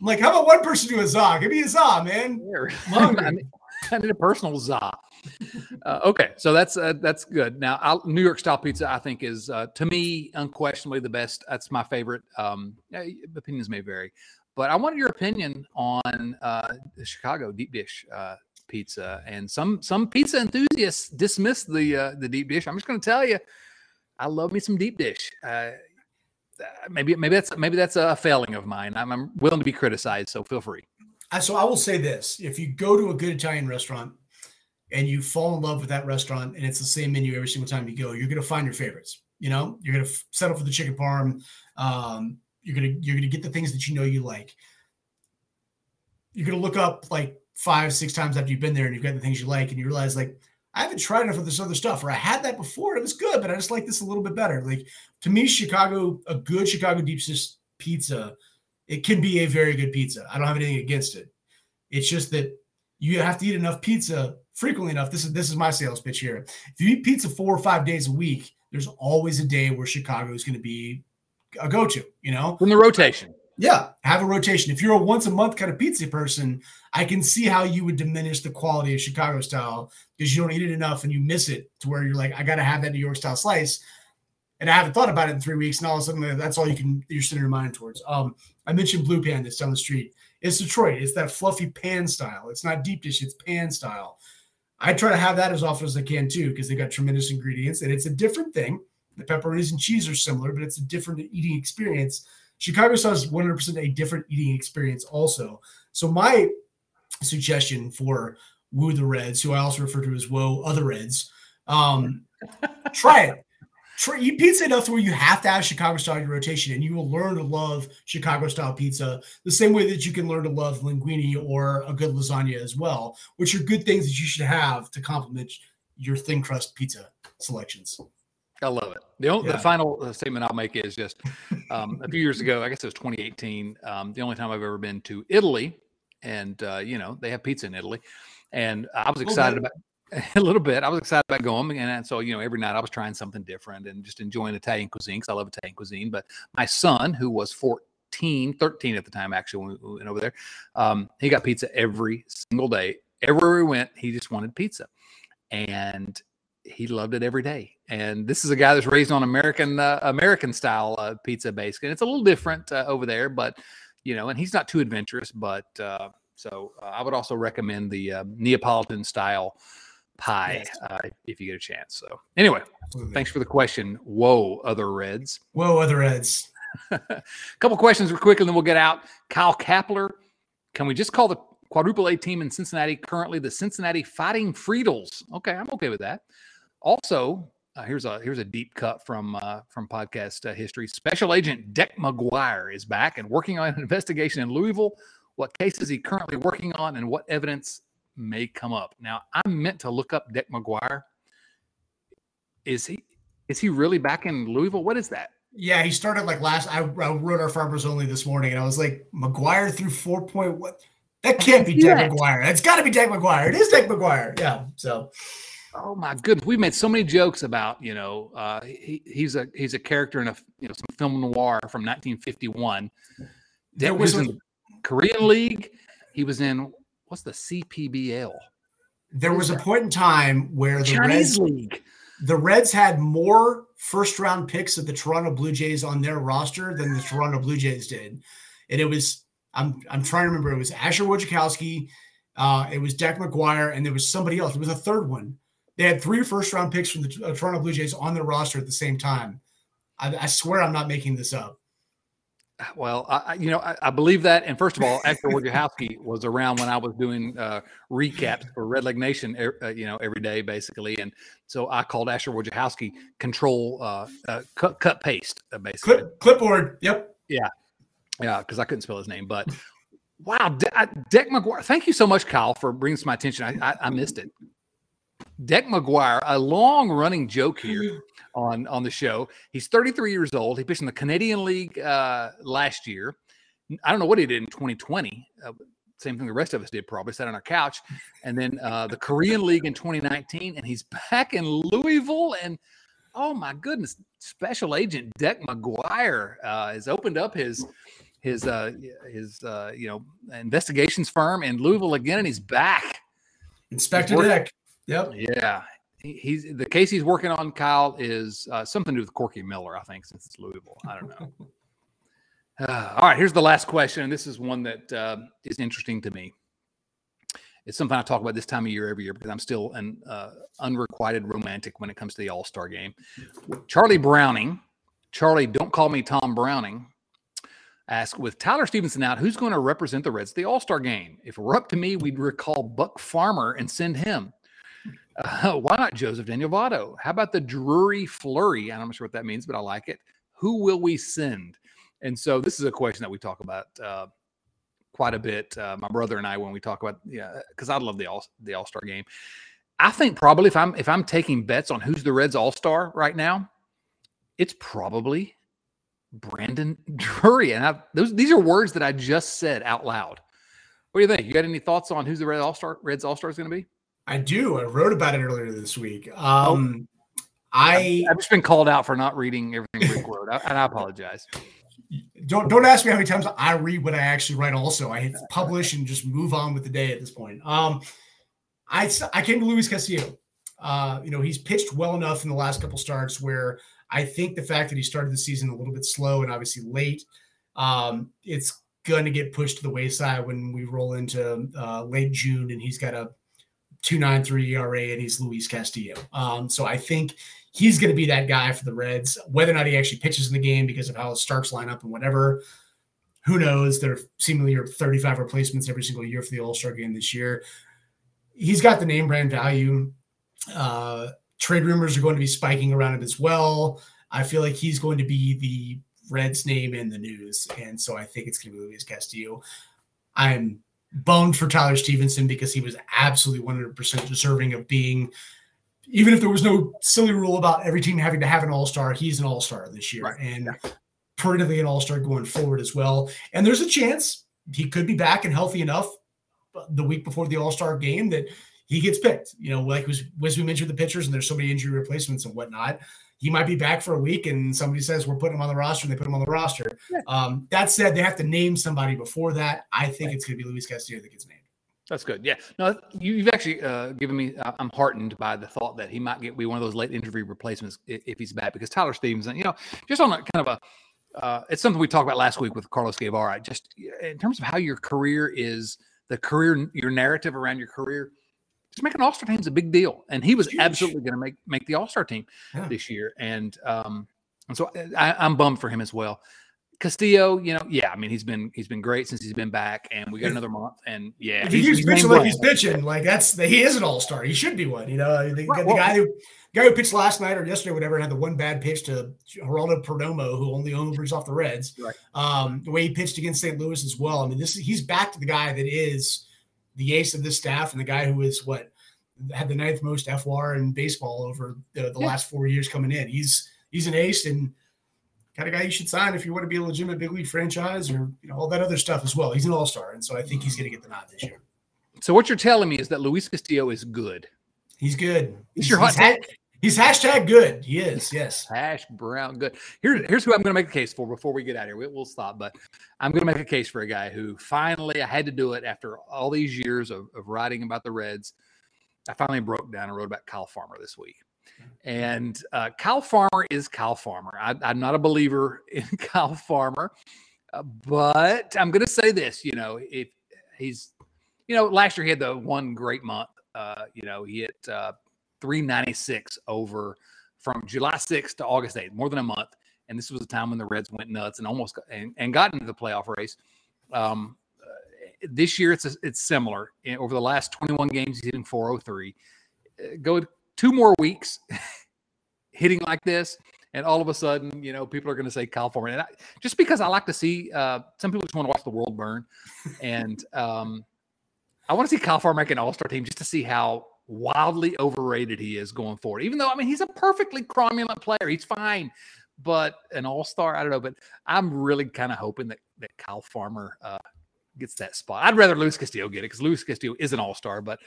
I'm like, how about one person do a za? Give me a za, man. [LAUGHS] I, need, I need a personal za. [LAUGHS] Uh, okay, so that's uh, that's good. Now, I'll, New York style pizza, I think, is uh, to me unquestionably the best. That's my favorite. Um, opinions may vary, but I wanted your opinion on uh, the Chicago deep dish uh, pizza. And some some pizza enthusiasts dismiss the uh, the deep dish. I'm just going to tell you, I love me some deep dish. Uh, maybe maybe that's maybe that's a failing of mine. I'm, I'm willing to be criticized, so feel free. So I will say this: if you go to a good Italian restaurant and you fall in love with that restaurant and it's the same menu every single time you go, you're going to find your favorites. You know, you're going to f- settle for the chicken parm. Um, you're gonna you're gonna get the things that you know you like. You're gonna look up like five, six times after you've been there and you've got the things you like, and you realize like I haven't tried enough of this other stuff, or I had that before, it was good, but I just like this a little bit better. Like to me, Chicago, a good Chicago deep dish pizza, it can be a very good pizza. I don't have anything against it. It's just that you have to eat enough pizza frequently enough. This is this is my sales pitch here. If you eat pizza four or five days a week, there's always a day where Chicago is going to be a go-to. You know, in the rotation. Yeah, have a rotation. If you're a once a month kind of pizza person, I can see how you would diminish the quality of Chicago style because you don't eat it enough and you miss it to where you're like, I got to have that New York style slice. And I haven't thought about it in three weeks, and all of a sudden that's all you can you're sending your mind towards. Um, I mentioned Blue Pan that's down the street. It's Detroit. It's that fluffy pan style. It's not deep dish. It's pan style. I try to have that as often as I can too because they got tremendous ingredients and it's a different thing. The pepperonis and cheese are similar, but it's a different eating experience Chicago style is 100% a different eating experience, also. So, my suggestion for Woo the Reds, who I also refer to as Whoa Other Reds, um, [LAUGHS] try it. Try, eat pizza enough to where you have to have Chicago style in your rotation, and you will learn to love Chicago style pizza the same way that you can learn to love linguine or a good lasagna as well, which are good things that you should have to complement your thin crust pizza selections. I love it. The, only, yeah. the final uh, statement I'll make is just um, a few years ago, I guess it was 2018, um, the only time I've ever been to Italy. And, uh, you know, they have pizza in Italy. And I was excited about [LAUGHS] a little bit. I was excited about going. And so, you know, every night I was trying something different and just enjoying Italian cuisine because I love Italian cuisine. But my son, who was 14, 13 at the time, actually, when we went over there, um, he got pizza every single day. Everywhere we went, he just wanted pizza. And he loved it every day. And this is a guy that's raised on American uh, American style uh, pizza base, and it's a little different uh, over there. But you know, and he's not too adventurous. But uh, so uh, I would also recommend the uh, Neapolitan style pie if you get a chance. So anyway, Absolutely. thanks for the question. Whoa, other Reds. Whoa, other Reds. a [LAUGHS] couple questions real quick, and then we'll get out. Kyle Kapler, can we just call the quadruple A team in Cincinnati currently the Cincinnati Fighting Friedels? Okay, I'm okay with that. Also, uh, here's a here's a deep cut from uh, from podcast uh, history. Special Agent Deck McGuire is back and working on an investigation in Louisville. What case is he currently working on, and what evidence may come up? Now, I meant to look up Deck McGuire. Is he is he really back in Louisville? What is that? Yeah, he started like last. I, I wrote our farmers only this morning, and I was like, McGuire through four point what? That can't be Deck McGuire. It's got to be Deck McGuire. It is Deck McGuire. Yeah. So. Oh my goodness, we made so many jokes about you know uh, he, he's a he's a character in a you know some film noir from 1951. That was in the Korean League. He was in what's the CPBL? There was a point in time where the Chinese Reds League. the Reds had more first round picks of the Toronto Blue Jays on their roster than the Toronto Blue Jays did, and it was I'm I'm trying to remember it was Asher Wojciechowski, uh, it was Deck McGuire, and there was somebody else. It was a third one. They had three first round picks from the uh, Toronto Blue Jays on their roster at the same time. I, I swear I'm not making this up. Well, I, you know, I, I, believe that. And first of all, Asher Wojciechowski was around when I was doing uh, recaps for Redleg Nation, uh, you know, every day basically. And so I called Asher Wojciechowski control uh, uh, cut, cut paste uh, basically. Clip, clipboard. Yep. Yeah. Yeah. Because I couldn't spell his name, but wow, De- Deck McGuire. Thank you so much, Kyle, for bringing to my attention. I, I, I missed it. Deck McGuire, a long running joke here on on the show. He's 33 years old. He pitched in the Canadian League uh, last year. I don't know what he did in 2020. Uh, same thing the rest of us did, probably sat on our couch. And then uh, the Korean League in 2019, and he's back in Louisville. And oh my goodness, Special Agent Deck McGuire uh, has opened up his his uh, his uh, you know investigations firm in Louisville again, and he's back. Inspector Deck. Yep. Yeah. he's the case he's working on, Kyle, is uh, something to do with Corky Miller, I think, since it's Louisville. I don't know. uh, [SIGHS] all right, here's the last question. And this is one that uh, is interesting to me. It's something I talk about this time of year every year because I'm still an uh, unrequited romantic when it comes to the All Star game. Charlie Browning, Charlie, don't call me Tom Browning, asked with Tyler Stephenson out, who's going to represent the Reds at the All Star game? If it were up to me, we'd recall Buck Farmer and send him. Uh, why not Joseph Daniel Votto? How about the Drury Flurry? I'm not sure what that means, but I like it. Who will we send? And so this is a question that we talk about uh, quite a bit. Uh, my brother and I, when we talk about, yeah, because I love the all the All Star game. I think probably if I'm if I'm taking bets on who's the Reds All Star right now, it's probably Brandon [LAUGHS] Drury. And I, those these are words that I just said out loud. What do you think? You got any thoughts on who's the Red All Star Reds All Star is going to be? I do. I wrote about it earlier this week. Oh. Um, oh. I I've just been called out for not reading everything Rick [LAUGHS] wrote, and I apologize. Don't don't ask me how many times I read what I actually write. Also, I hit publish and just move on with the day at this point. Um, I I came to Luis Castillo. Uh, you know, he's pitched well enough in the last couple starts where I think the fact that he started the season a little bit slow and obviously late, um, it's going to get pushed to the wayside when we roll into uh, late June and he's got a 293 ERA and he's Luis Castillo. Um, so I think he's going to be that guy for the Reds. Whether or not he actually pitches in the game because of how the Starks line up and whatever, who knows? There seemingly are 35 replacements every single year for the All Star game this year. He's got the name brand value. Uh, trade rumors are going to be spiking around it as well. I feel like he's going to be the Reds name in the news. And so I think it's going to be Luis Castillo. I'm bummed for Tyler Stephenson because he was absolutely 100% deserving of being, even if there was no silly rule about every team having to have an all star, he's an all star this year right. and permanently an all star going forward as well. And there's a chance he could be back and healthy enough uh, the week before the all star game that he gets picked. You know, like was, was we mentioned the pitchers and there's so many injury replacements and whatnot he might be back for a week and somebody says we're putting him on the roster and they put him on the roster. Yeah. Um, that said, they have to name somebody before that. I think right. it's going to be Luis Castillo that gets named. That's good. Yeah. No, you've actually uh, given me. Uh, I'm heartened by the thought that he might get be one of those late injury replacements if, if he's back because Tyler Stephenson, you know, just on a kind of a, uh, it's something we talked about last week with Carlos Guevara. Just in terms of how your career is, the career, your narrative around your career just making All Star team is a big deal, and he was absolutely going to make make the All Star team yeah. this year. And um, and so I, I'm bummed for him as well. Castillo, you know, yeah, I mean he's been he's been great since he's been back, and we got another month, and yeah, he's, he's, pitching like he's pitching, like that's the, he is an all star. He should be one, you know. The, right, the well, guy who guy who pitched last night or yesterday, whatever, had the one bad pitch to Geraldo Perdomo, who only owns off the Reds. Right. Um, the way he pitched against St. Louis as well. I mean, this he's back to the guy that is the ace of this staff and the guy who is what had the ninth most FWAR in baseball over the, the yeah. last four years coming in. He's he's an ace, and kind of guy you should sign if you want to be a legitimate big league franchise or you know all that other stuff as well. He's an all star, and so I think he's going to get the nod this year. So what you're telling me is that Luis Castillo is good. He's good. He's, your hot he's, he's hashtag good. He is. Yes. Hash Brown good. Here, here's who I'm going to make a case for before we get out of here. We, will stop, but I'm going to make a case for a guy who finally I had to do it after all these years of, of writing about the Reds. I finally broke down and wrote about Kyle Farmer this week. And uh, Kyle Farmer is Kyle Farmer. I, am not a believer [LAUGHS] in Kyle Farmer, uh, but I'm going to say this. You know, if he's, you know, last year he had the one great month. Uh, you know, he hit uh, 396 over from July 6th to August 8th, more than a month. And this was a time when the Reds went nuts and almost got, and, and got into the playoff race. Um, uh, this year it's a, it's similar. over the last 21 games, he's hitting 403. Uh, go two more weeks [LAUGHS] hitting like this, and all of a sudden, you know, people are going to say Kyle Farmer. And I, just because I like to see, uh, some people just want to watch the world burn, and um, I want to see Kyle Farmer make an All Star team just to see how wildly overrated he is going forward. Even though I mean he's a perfectly cromulent player, he's fine, but an All Star, I don't know. But I'm really kind of hoping that that Kyle Farmer uh, gets that spot. I'd rather Luis Castillo get it because Luis Castillo is an All Star, but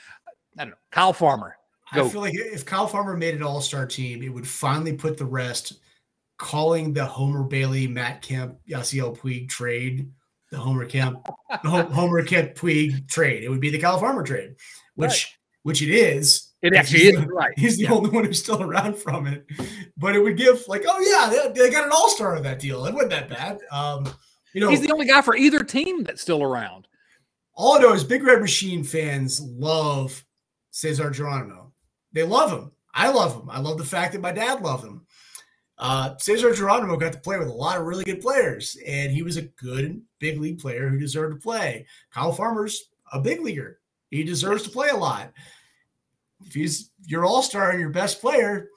I don't know. Kyle Farmer, Go. I feel like if Kyle Farmer made an All Star team, it would finally put the rest calling the Homer Bailey, Matt Kemp, Yasiel Puig trade the Homer Kemp, Homer Kemp Puig trade. It would be the Kyle Farmer trade, which. Which it is. It actually is right. He's the yeah. only one who's still around from it, but it would give like, oh yeah, they, they got an All Star of that deal. It wasn't that bad. Um, you know, he's the only guy for either team that's still around. All I know is Big Red Machine fans love Cesar Geronimo they love him. I love him. I love the fact that my dad loved him. Uh, Cesar Geronimo got to play with a lot of really good players, and he was a good big league player who deserved to play. Kyle Farmer's a big leaguer. He deserves to play a lot. If he's your all star and your best player,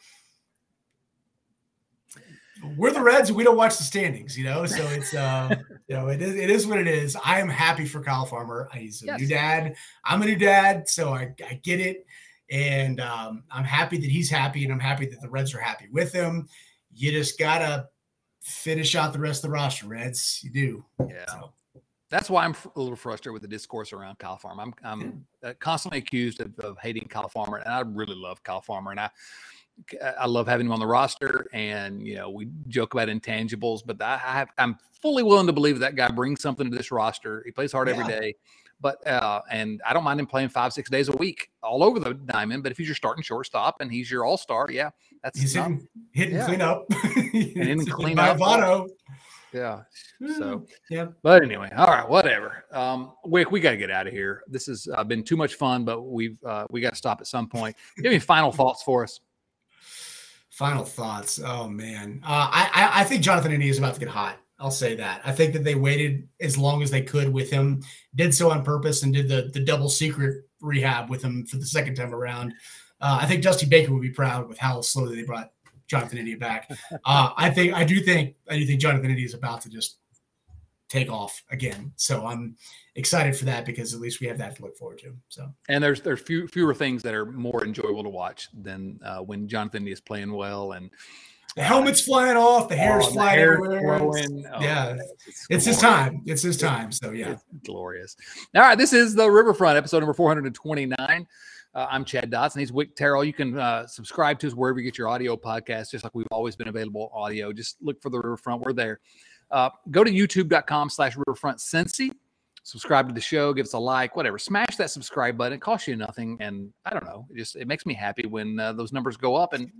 we're the Reds and we don't watch the standings, you know. So it's uh, [LAUGHS] you know, it is it is what it is. I am happy for Kyle Farmer. He's a yes. new dad. I'm a new dad, so I, I get it. And um, I'm happy that he's happy, and I'm happy that the Reds are happy with him. You just gotta finish out the rest of the roster, Reds. You do. Yeah. So. That's why I'm a little frustrated with the discourse around Kyle Farmer. I'm, I'm uh, constantly accused of, of hating Kyle Farmer, and I really love Kyle Farmer, and I I love having him on the roster. And you know, we joke about intangibles, but I have, I'm fully willing to believe that guy brings something to this roster. He plays hard yeah. every day. But uh, and I don't mind him playing five, six days a week all over the diamond. But if he's your starting shortstop and he's your all star, yeah, that's he's hitting, hitting yeah. clean up. [LAUGHS] and clean up. Yeah. So hmm, yeah. But anyway, all right, whatever. Um, Wick, we got to get out of here. This has uh, been too much fun, but we've uh, we got to stop at some point. Give me final thoughts for us. Final thoughts. Oh man, uh, I I think Jonathan India is about to get hot. I'll say that. I think that they waited as long as they could with him, did so on purpose, and did the the double secret rehab with him for the second time around. Uh, I think Dusty Baker would be proud with how slowly they brought Jonathan India back. Uh, I think I do think I do think Jonathan India is about to just take off again. So I'm excited for that because at least we have that to look forward to. So and there's there's few, fewer things that are more enjoyable to watch than uh, when Jonathan India is playing well and the helmet's flying off, the hair's oh, flying hair everywhere. Oh, yeah, it's, it's his time. It's his time. So yeah, it's glorious. All right, this is the Riverfront episode number 429. Uh, I'm Chad Dotson. He's Wick Terrell. You can uh, subscribe to us wherever you get your audio podcast, just like we've always been available audio. Just look for the Riverfront. We're there. Uh, go to youtube.com slash Riverfront Cincy subscribe to the show, give us a like, whatever. Smash that subscribe button. It costs you nothing, and I don't know. It just it makes me happy when uh, those numbers go up. And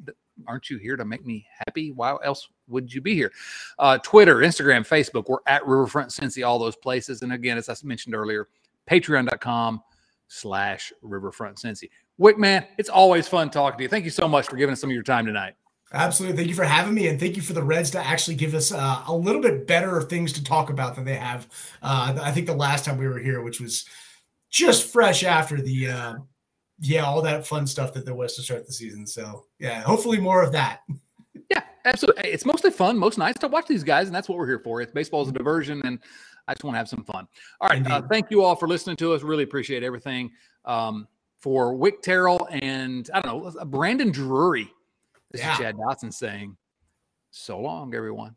aren't you here to make me happy? Why else would you be here? Uh, Twitter, Instagram, Facebook. We're at Riverfront Cincy, all those places. And again, as I mentioned earlier, Patreon.com slash Riverfront Cincy. Wick, man, it's always fun talking to you. Thank you so much for giving us some of your time tonight. Absolutely. Thank you for having me. And thank you for the Reds to actually give us uh, a little bit better things to talk about than they have. Uh, I think the last time we were here, which was just fresh after the, uh, yeah, all that fun stuff that there was to start the season. So, yeah, hopefully more of that. Yeah, absolutely. It's mostly fun, most nice to watch these guys. And that's what we're here for. It's baseball is a diversion. And I just want to have some fun. All right. Uh, thank you all for listening to us. Really appreciate everything. Um, for Wick Terrell and I don't know, Brandon Drury this yeah. is Chad Dotson saying, so long, everyone.